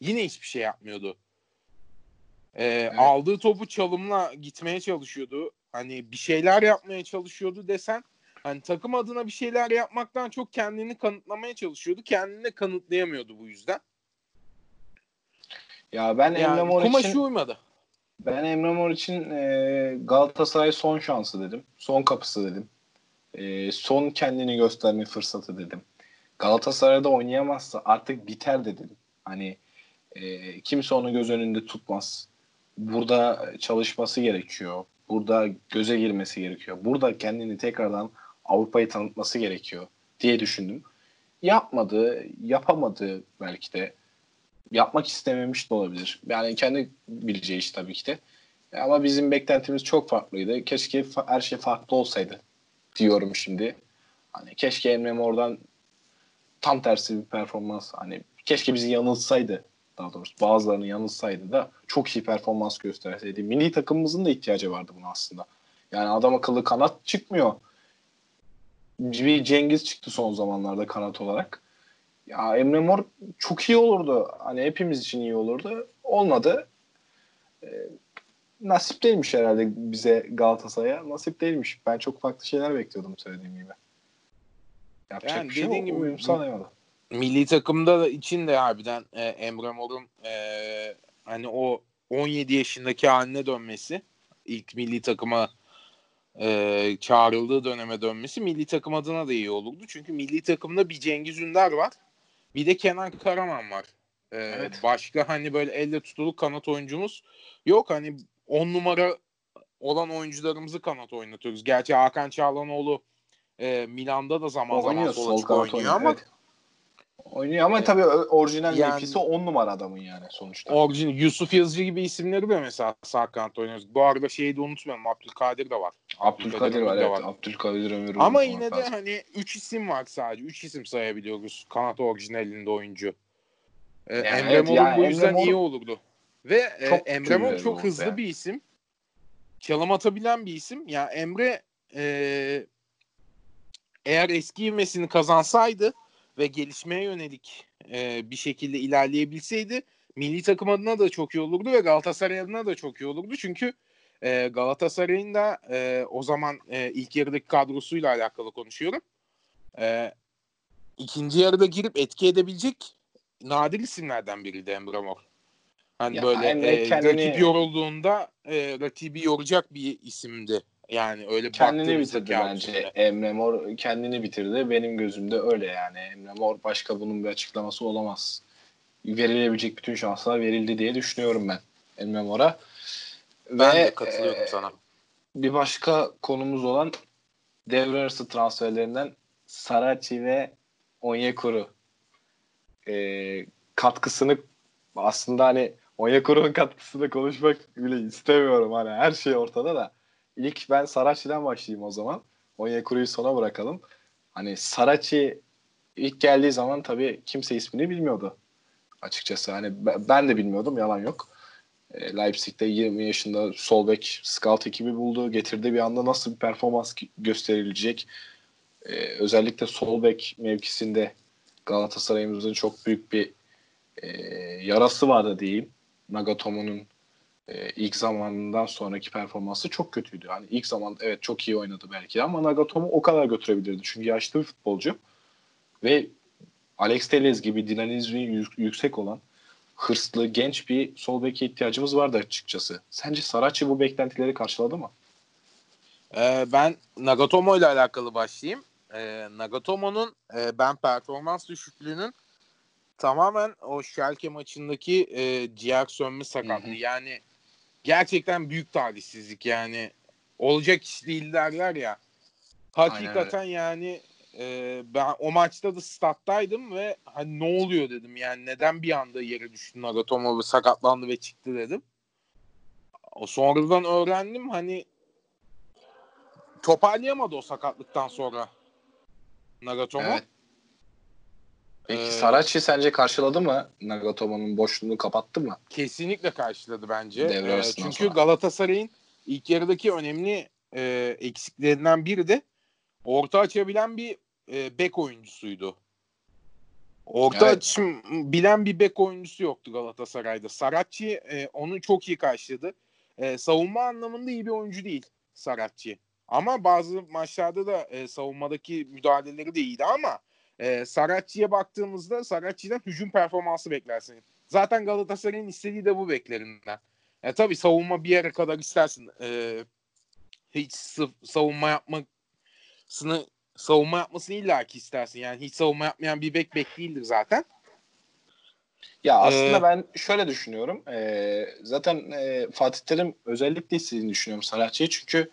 yine hiçbir şey yapmıyordu. E, evet. Aldığı topu çalımla gitmeye çalışıyordu. Hani bir şeyler yapmaya çalışıyordu desen Hani takım adına bir şeyler yapmaktan çok kendini kanıtlamaya çalışıyordu. Kendini kanıtlayamıyordu bu yüzden. Ya ben yani, Emre Mor için uymadı. Ben Emre Mor için e, Galatasaray son şansı dedim. Son kapısı dedim. E, son kendini gösterme fırsatı dedim. Galatasaray'da oynayamazsa artık biter dedim. Hani e, kimse onu göz önünde tutmaz. Burada çalışması gerekiyor. Burada göze girmesi gerekiyor. Burada kendini tekrardan Avrupa'yı tanıtması gerekiyor diye düşündüm. Yapmadı, yapamadı belki de. Yapmak istememiş de olabilir. Yani kendi bileceği iş tabii ki de. Ama bizim beklentimiz çok farklıydı. Keşke her şey farklı olsaydı diyorum şimdi. Hani keşke Emre oradan tam tersi bir performans hani keşke bizi yanılsaydı daha doğrusu bazılarını yanılsaydı da çok iyi performans gösterseydi. Milli takımımızın da ihtiyacı vardı buna aslında. Yani adam akıllı kanat çıkmıyor bir Cengiz çıktı son zamanlarda kanat olarak. Ya Emre Mor çok iyi olurdu. Hani hepimiz için iyi olurdu. Olmadı. nasip değilmiş herhalde bize Galatasaray'a. Nasip değilmiş. Ben çok farklı şeyler bekliyordum söylediğim gibi. Yapacak Yani bir şey dediğin gibi- Uyum sağlayamadı. Milli takımda da için de harbiden e, Emre Mor'un e, hani o 17 yaşındaki haline dönmesi ilk milli takıma e, çağrıldığı döneme dönmesi milli takım adına da iyi olurdu. Çünkü milli takımda bir Cengiz Ünder var. Bir de Kenan Karaman var. E, Evet. Başka hani böyle elle tutuluk kanat oyuncumuz yok. Hani 10 numara olan oyuncularımızı kanat oynatıyoruz. Gerçi Hakan Çağlanoğlu e, Milan'da da zaman zaman oynuyor. sola Sol çık kanat oynuyor oynuyor. ama evet. Oynuyor ama tabii orijinal Yani- mevkisi 10 numara adamın yani sonuçta. Orijin Yusuf Yazıcı gibi isimleri de mesela sağ kanatta oynuyoruz. Bu arada şeyi de unutmayalım. Abdülkadir de var. Abdülkadir var evet. var. Abdülkadir Ömür. Ama yine de lazım. hani 3 isim var sadece. 3 isim sayabiliyoruz kanat orijinalinde oyuncu. Ee, Yani Emre evet, Mor'un yani bu Emre yüzden Mor- iyi olurdu. Ve e, Çok Emre Mor çok hızlı yani. bir isim. Çalım atabilen bir isim. Ya Emre e, eğer eski ivmesini kazansaydı ve gelişmeye yönelik e, bir şekilde ilerleyebilseydi milli takım adına da çok iyi olurdu ve Galatasaray adına da çok iyi olurdu. Çünkü e, Galatasaray'ın da e, o zaman e, ilk yarıdaki kadrosuyla alakalı konuşuyorum. E, ikinci yarıda girip etki edebilecek nadir isimlerden biriydi Emre Mor. Hani Ya böyle e, kendini- rakip yorulduğunda e, rakibi yoracak bir isimdi. Yani öyle kendini bitirdi bence. üstünde. Emre Mor kendini bitirdi. Benim gözümde öyle yani. Emre Mor başka bunun bir açıklaması olamaz. Verilebilecek bütün şanslar verildi diye düşünüyorum ben Emre Mor'a. Ben Ve de katılıyorum e, sana. bir başka konumuz olan devre arası transferlerinden Saraci ve Onyekuru e, katkısını aslında hani Onyekuru'nun katkısını konuşmak bile istemiyorum hani her şey ortada da ilk ben Saraci'den başlayayım o zaman Onyekuru'yu sona bırakalım hani Saraci ilk geldiği zaman tabii kimse ismini bilmiyordu açıkçası hani ben- de bilmiyordum yalan yok e, Leipzig'te 20 yaşında sol bek scout ekibi buldu. Getirdiği bir anda nasıl bir performans gösterilecek? E, özellikle sol bek mevkisinde Galatasaray'ımızın çok büyük bir e, yarası vardı diyeyim. Nagatomo'nun e, ilk zamanından sonraki performansı çok kötüydü. Hani ilk zaman evet çok iyi oynadı belki ama Nagatomo o kadar götürebilirdi. Çünkü yaşlı bir futbolcu ve Alex Telles gibi dinamizmi yük- yüksek olan hırslı, genç bir sol beke ihtiyacımız vardı açıkçası. Sence Saraçi bu beklentileri karşıladı mı? Ee, ben Nagatomo ile alakalı başlayayım. Ee, Nagatomo'nun e, ben performans düşüklüğünün tamamen o Schalke maçındaki e, ciğer sönme sakatlığı. Yani gerçekten büyük talihsizlik yani. Olacak iş değil derler ya. Hakikaten yani e, ben o maçta da stat'taydım ve hani ne oluyor dedim. Yani neden bir anda yere düştü Nagatomo ve sakatlandı ve çıktı dedim. O sonradan öğrendim hani toparlayamadı o sakatlıktan sonra Nagatomo. Evet. Peki Ee, Saraçi sence karşıladı mı? Nagatomo'nun boşluğunu kapattı mı? Kesinlikle karşıladı bence. Ee, çünkü sonra. Galatasaray'ın ilk yarıdaki önemli e, eksiklerinden biri de orta açabilen bir e, bek oyuncusuydu. Orta Evet. açım bilen bir bek oyuncusu yoktu Galatasaray'da. Saratçı e, onu çok iyi karşıladı. E, savunma anlamında iyi bir oyuncu değil Saratçı. Ama bazı maçlarda da e, savunmadaki müdahaleleri de iyiydi ama e, Saratçı'ya baktığımızda Saratçı'dan hücum performansı beklersin. Zaten Galatasaray'ın istediği de bu beklerinden. E, tabii savunma bir yere kadar istersin. E, hiç savunma yapmasını savunma yapmasını illaki istersin. Yani hiç savunma yapmayan bir bek bek değildir zaten. Ya aslında Ee, ben şöyle düşünüyorum. Ee, zaten e, Fatih Terim özellikle istediğini düşünüyorum Saratçı'yı. Çünkü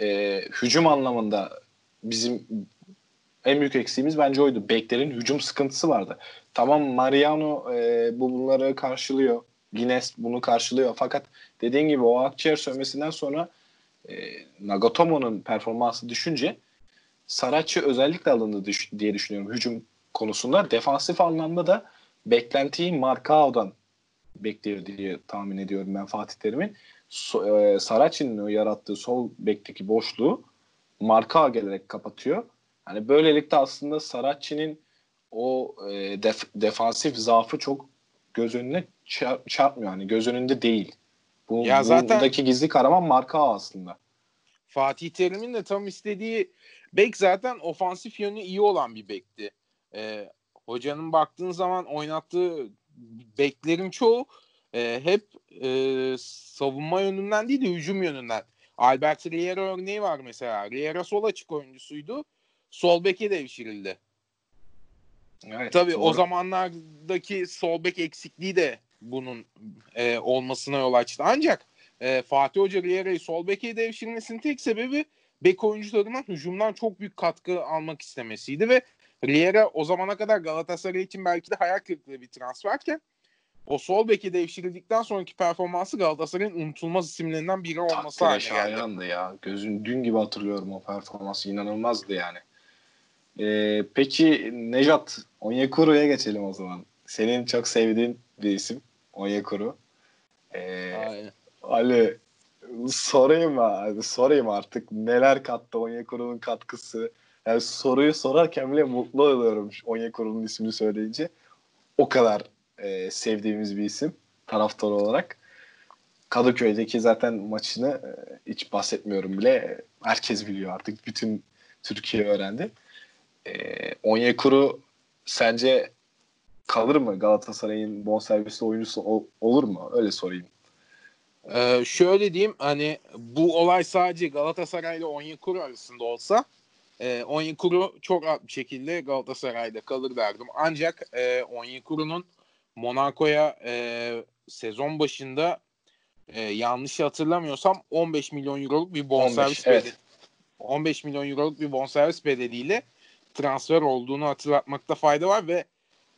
e, hücum anlamında bizim en büyük eksiğimiz bence oydu. Beklerin hücum sıkıntısı vardı. Tamam Mariano e, bu bunları karşılıyor. Lines bunu karşılıyor. Fakat dediğin gibi o akciğer sönmesinden sonra e, Nagatomo'nun performansı düşünce Saratçı özellikle alındı düş- diye düşünüyorum hücum konusunda. Defansif anlamda da beklentiyi Markao'dan bekliyor diye tahmin ediyorum ben Fatih Terim'in. So, e, Saracchi'nin yarattığı sol bekteki boşluğu Markao gelerek kapatıyor. Hani böylelikle aslında Saracchi'nin o e, def- defansif zaafı çok göz önüne çar- çarpmıyor. Hani göz önünde değil. Bu, ya zaten buradaki gizli karaman marka aslında. Fatih Terim'in de tam istediği bek zaten ofansif yönü iyi olan bir bekti. Ee, hocanın baktığın zaman oynattığı beklerin çoğu e, hep e, savunma yönünden değil de hücum yönünden. Albert Riera örneği var mesela. Riera sol açık oyuncusuydu. Sol beke devşirildi. Evet, Tabii doğru. o zamanlardaki sol bek eksikliği de bunun e, olmasına yol açtı. Ancak e, Fatih Hoca Riera'yı sol beke devşirmesinin tek sebebi bek oyuncularından hücumdan çok büyük katkı almak istemesiydi ve Riera o zamana kadar Galatasaray için belki de hayal kırıklığı bir transferken o sol beki devşirildikten sonraki performansı Galatasaray'ın unutulmaz isimlerinden biri olması haline geldi. ya. Gözün dün gibi hatırlıyorum o performansı. inanılmazdı yani. Ee, peki Nejat, Onyekuru'ya geçelim o zaman. Senin çok sevdiğin bir isim Onyekuru. Ee, Aynen. Ali sorayım mı? Sorayım artık neler kattı Onyekuru'nun katkısı. Yani soruyu sorarken bile mutlu oluyorum Onyekuru'nun ismini söyleyince. O kadar e, sevdiğimiz bir isim taraftar olarak. Kadıköy'deki zaten maçını e, hiç bahsetmiyorum bile. Herkes biliyor artık. Bütün Türkiye öğrendi. E, Onyekuru sence kalır mı Galatasaray'ın bonservisli oyuncusu ol, olur mu? Öyle sorayım. Ee, şöyle diyeyim hani bu olay sadece Galatasaray ile Onyekuru arasında olsa e, Onyekuru çok rahat bir şekilde Galatasaray'da kalır derdim. Ancak e, Onyekuru'nun Monaco'ya e, sezon başında e, yanlış hatırlamıyorsam 15 milyon euroluk bir bonservis 15, bedeli. Evet. 15 milyon euroluk bir bonservis bedeliyle transfer olduğunu hatırlatmakta fayda var ve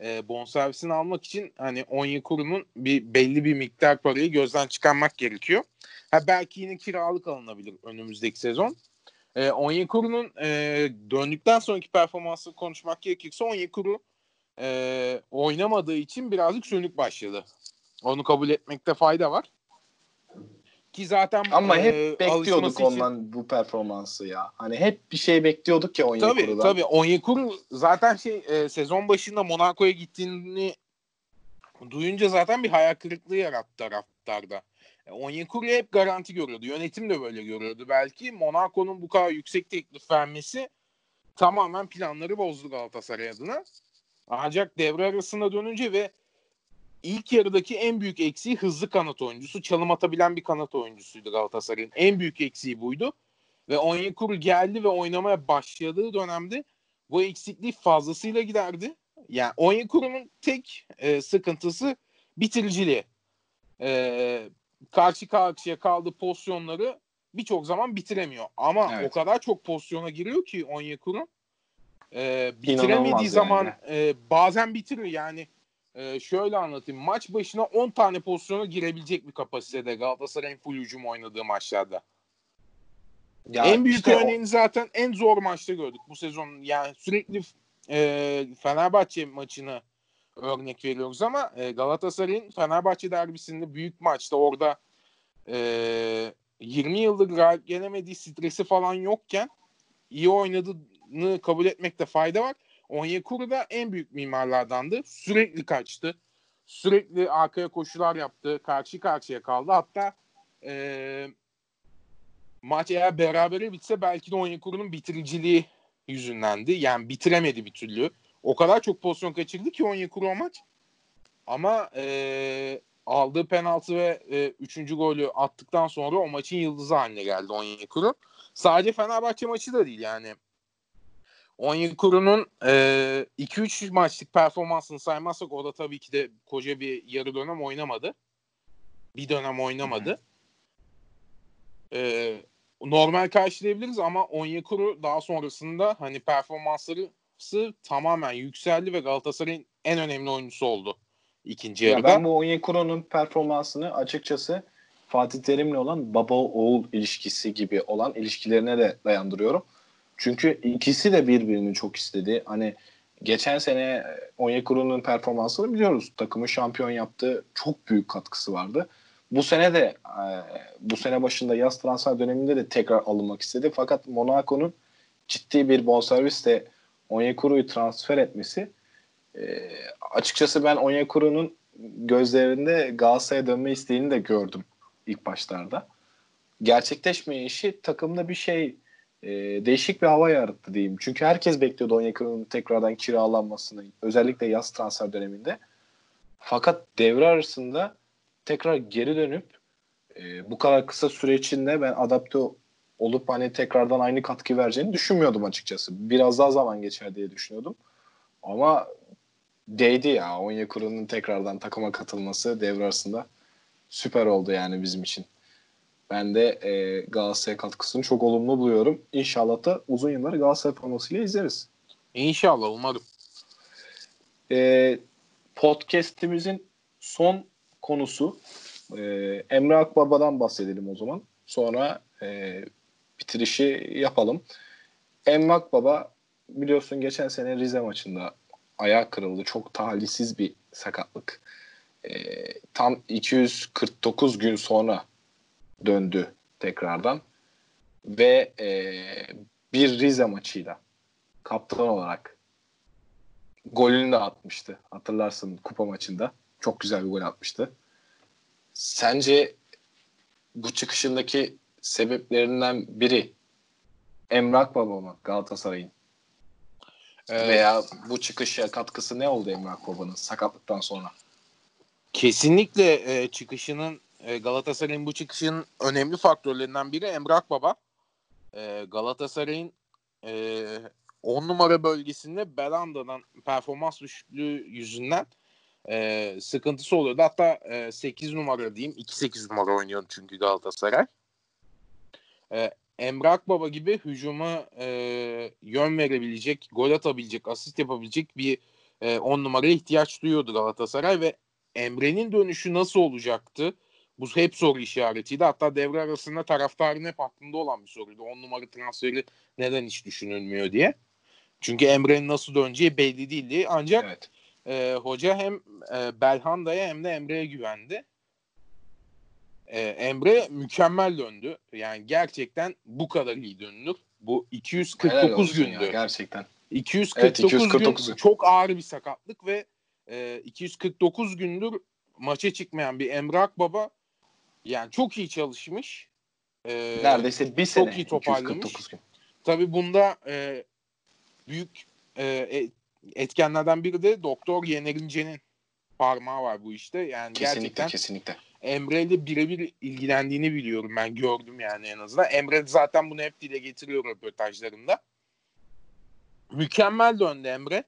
e, bonservisini almak için hani Onyekuru'nun bir belli bir miktar parayı gözden çıkarmak gerekiyor. Ha belki yine kiralık alınabilir önümüzdeki sezon. E, Onyekuru'nun e, döndükten sonraki performansı konuşmak gerekirse Onyekuru e, oynamadığı için birazcık sönük başladı. Onu kabul etmekte fayda var. Ki zaten ama e, hep bekliyorduk ondan için... bu performansı ya. Hani hep bir şey bekliyorduk ya Onyekuru'dan. Tabii tabii Onyekuru zaten şey e, sezon başında Monaco'ya gittiğini duyunca zaten bir hayal kırıklığı yarattı taraftarda. E, Onyekuru hep garanti görüyordu. Yönetim de böyle görüyordu. Belki Monaco'nun bu kadar yüksek teklif vermesi tamamen planları bozdu Galatasaray adına. Ancak devre arasında dönünce ve ilk yarıdaki en büyük eksiği hızlı kanat oyuncusu. Çalım atabilen bir kanat oyuncusuydu Galatasaray'ın. En büyük eksiği buydu. Ve Onyekuru geldi ve oynamaya başladığı dönemde bu eksikliği fazlasıyla giderdi. Yani Onyekuru'nun tek e, sıkıntısı bitiriciliği. E, karşı karşıya kaldığı pozisyonları birçok zaman bitiremiyor. Ama evet. o kadar çok pozisyona giriyor ki Onyekuru e, bitiremediği zaman yani. e, bazen bitiriyor yani e, şöyle anlatayım maç başına 10 tane pozisyona girebilecek bir kapasitede Galatasaray'ın full hücum oynadığı maçlarda. Ya en büyük işte örneğini o... zaten en zor maçta gördük bu sezon. Yani sürekli e, Fenerbahçe maçını örnek veriyoruz ama e, Galatasaray'ın Fenerbahçe derbisinde büyük maçta orada e, 20 yıldır galip gelemediği stresi falan yokken iyi oynadı kabul etmekte fayda var. Onyekuru da en büyük mimarlardandı. Sürekli kaçtı. Sürekli arkaya koşular yaptı. Karşı karşıya kaldı. Hatta e, maç eğer berabere bitse belki de Onyekuru'nun bitiriciliği yüzündendi. Yani bitiremedi bir türlü. O kadar çok pozisyon kaçırdı ki Onyekuru o maç. Ama e, aldığı penaltı ve e, üçüncü golü attıktan sonra o maçın yıldızı haline geldi Onyekuru. Sadece Fenerbahçe maçı da değil yani. Onyekuru'nun e, 2-3 maçlık performansını saymazsak o da tabii ki de koca bir yarı dönem oynamadı. Bir dönem oynamadı. E, normal karşılayabiliriz ama Onyekuru daha sonrasında hani performansları tamamen yükseldi ve Galatasaray'ın en önemli oyuncusu oldu ikinci yarıda. Ya ben bu Onyekuru'nun performansını açıkçası Fatih Terim'le olan baba oğul ilişkisi gibi olan ilişkilerine de dayandırıyorum. Çünkü ikisi de birbirini çok istedi. Hani geçen sene Onyekuru'nun performansını biliyoruz. Takımı şampiyon yaptı. Çok büyük katkısı vardı. Bu sene de e, bu sene başında yaz transfer döneminde de tekrar alınmak istedi. Fakat Monaco'nun ciddi bir bonservisle Onyekuru'yu transfer etmesi e, açıkçası ben Onyekuru'nun gözlerinde Galatasaray'a dönme isteğini de gördüm ilk başlarda. Gerçekleşmeyişi takımda bir şey e, değişik bir hava yarattı diyeyim. Çünkü herkes bekliyordu Onyekuru'nun tekrardan kiralanmasını. Özellikle yaz transfer döneminde. Fakat devre arasında tekrar geri dönüp e, bu kadar kısa süre içinde ben adapte olup hani tekrardan aynı katkı vereceğini düşünmüyordum açıkçası. Biraz daha zaman geçer diye düşünüyordum. Ama değdi ya. Onyekuru'nun tekrardan takıma katılması devre arasında süper oldu yani bizim için. Ben de e, Galatasaray katkısını çok olumlu buluyorum. İnşallah da uzun yıllar Galatasaray formasıyla izleriz. İnşallah umarım. E, podcast'imizin son konusu e, Emre Akbaba'dan bahsedelim o zaman. Sonra e, bitirişi yapalım. Emre Akbaba biliyorsun geçen sene Rize maçında ayağı kırıldı. Çok talihsiz bir sakatlık. E, tam 249 gün sonra döndü tekrardan. Ve e, bir Rize maçıyla kaptan olarak golünü de atmıştı. Hatırlarsın kupa maçında. Çok güzel bir gol atmıştı. Sence bu çıkışındaki sebeplerinden biri Emrak Baba mı Galatasaray'ın? Evet. Veya bu çıkışa katkısı ne oldu Emrak Baba'nın sakatlıktan sonra? Kesinlikle e, çıkışının Galatasaray'ın bu çıkışının önemli faktörlerinden biri Emrak Baba. E, Galatasaray'ın e, 10 numara bölgesinde Belanda'dan performans düşüklüğü yüzünden e, sıkıntısı oluyordu. Hatta e, 8 numara diyeyim. 2-8 numara oynuyordu çünkü Galatasaray. E, Emrak Baba gibi hücuma e, yön verebilecek, gol atabilecek, asist yapabilecek bir 10 e, numaraya ihtiyaç duyuyordu Galatasaray ve Emre'nin dönüşü nasıl olacaktı? Bu hep soru işaretiydi. Hatta devre arasında taraftarın hep aklında olan bir soruydu. 10 numara transferi neden hiç düşünülmüyor diye. Çünkü Emre'nin nasıl döneceği belli değildi. Ancak evet. e, hoca hem e, Belhanda'ya hem de Emre'ye güvendi. E, Emre mükemmel döndü. Yani gerçekten bu kadar iyi döndü. Bu 249 gündü. Ya, gerçekten. 249, evet, 249 gün çok ağır bir sakatlık ve e, 249 gündür maça çıkmayan bir Emrak Baba yani çok iyi çalışmış. E, Neredeyse bir sene. Çok iyi toparlamış. Gün. Tabii bunda e, büyük e, e, etkenlerden biri de Doktor Yenerince'nin parmağı var bu işte. Yani kesinlikle, gerçekten kesinlikle. Emre ile birebir ilgilendiğini biliyorum ben gördüm yani en azından. Emre zaten bunu hep dile getiriyor röportajlarında. Mükemmel döndü Emre.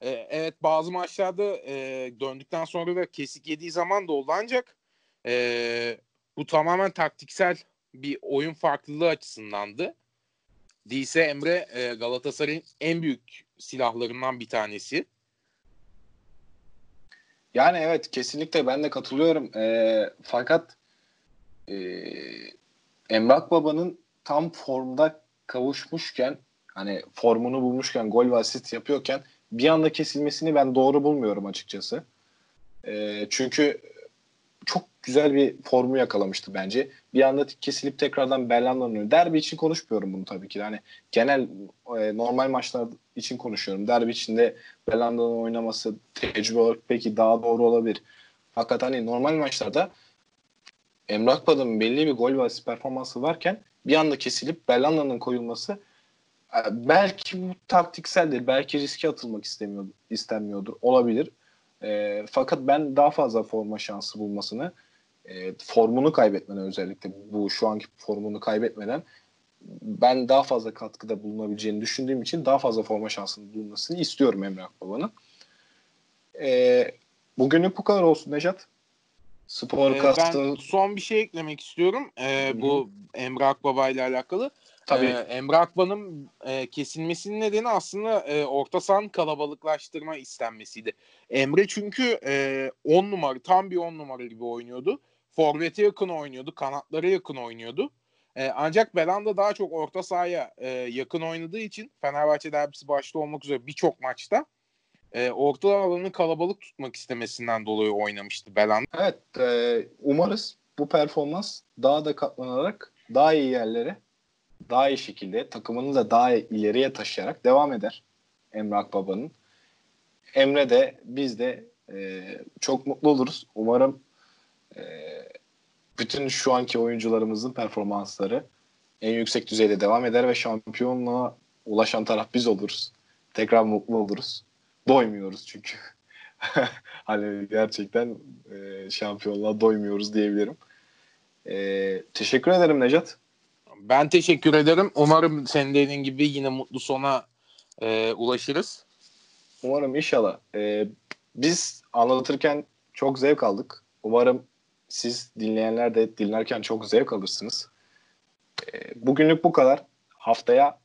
Ee, evet bazı maçlarda e, döndükten sonra da kesik yediği zaman da oldu ancak e, bu tamamen taktiksel bir oyun farklılığı açısındandı. Değilse Emre e, Galatasaray'ın en büyük silahlarından bir tanesi. Yani evet kesinlikle ben de katılıyorum. E, fakat e, Emrak Baba'nın tam formda kavuşmuşken hani formunu bulmuşken gol ve asist yapıyorken bir anda kesilmesini ben doğru bulmuyorum açıkçası. E, çünkü çok güzel bir formu yakalamıştı bence. Bir anda kesilip tekrardan Belhanda'nın Derbi için konuşmuyorum bunu tabii ki. Yani genel e, normal maçlar için konuşuyorum. Derbi içinde Belhanda'nın oynaması tecrübe olarak peki daha doğru olabilir. Fakat hani normal maçlarda Emrah Akbad'ın belli bir gol ve performansı varken bir anda kesilip Belhanda'nın koyulması e, belki bu taktikseldir. Belki riske atılmak istemiyor, istenmiyordur. Olabilir. E, fakat ben daha fazla forma şansı bulmasını e, formunu kaybetmeden özellikle bu şu anki formunu kaybetmeden ben daha fazla katkıda bulunabileceğini düşündüğüm için daha fazla forma şansının bulunmasını istiyorum Emre Akbaba'nın. E, bugünlük bu kadar olsun Nejat. Spor ee, Ben son bir şey eklemek istiyorum. Ee, bu Emre Akbaba ile alakalı. Tabii. Ee, Emre Akba'nın e, kesilmesinin nedeni aslında e, orta sahanın kalabalıklaştırma istenmesiydi. Emre çünkü 10 e, numara, tam bir 10 numara gibi oynuyordu. Forvet'e yakın oynuyordu, kanatlara yakın oynuyordu. E, ancak Belanda daha çok orta sahaya e, yakın oynadığı için Fenerbahçe derbisi başta olmak üzere birçok maçta e, orta alanı kalabalık tutmak istemesinden dolayı oynamıştı Belanda. Evet, e, umarız bu performans daha da katlanarak daha iyi yerlere daha iyi şekilde takımını da daha ileriye taşıyarak devam eder Emre Akbaba'nın. Emre de biz de e, çok mutlu oluruz. Umarım e, bütün şu anki oyuncularımızın performansları en yüksek düzeyde devam eder ve şampiyonluğa ulaşan taraf biz oluruz. Tekrar mutlu oluruz. Doymuyoruz çünkü. hani gerçekten e, şampiyonluğa doymuyoruz diyebilirim. E, teşekkür ederim Necat. Ben teşekkür ederim. Umarım senin dediğin gibi yine mutlu sona e, ulaşırız. Umarım inşallah. E, biz anlatırken çok zevk aldık. Umarım siz dinleyenler de dinlerken çok zevk alırsınız. E, bugünlük bu kadar. Haftaya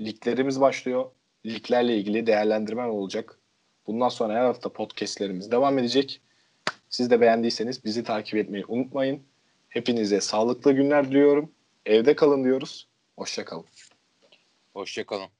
liglerimiz başlıyor. Liglerle ilgili değerlendirme olacak. Bundan sonra her hafta podcastlerimiz devam edecek. Siz de beğendiyseniz bizi takip etmeyi unutmayın. Hepinize sağlıklı günler diliyorum. Evde kalın diyoruz. Hoşçakalın. Hoşçakalın.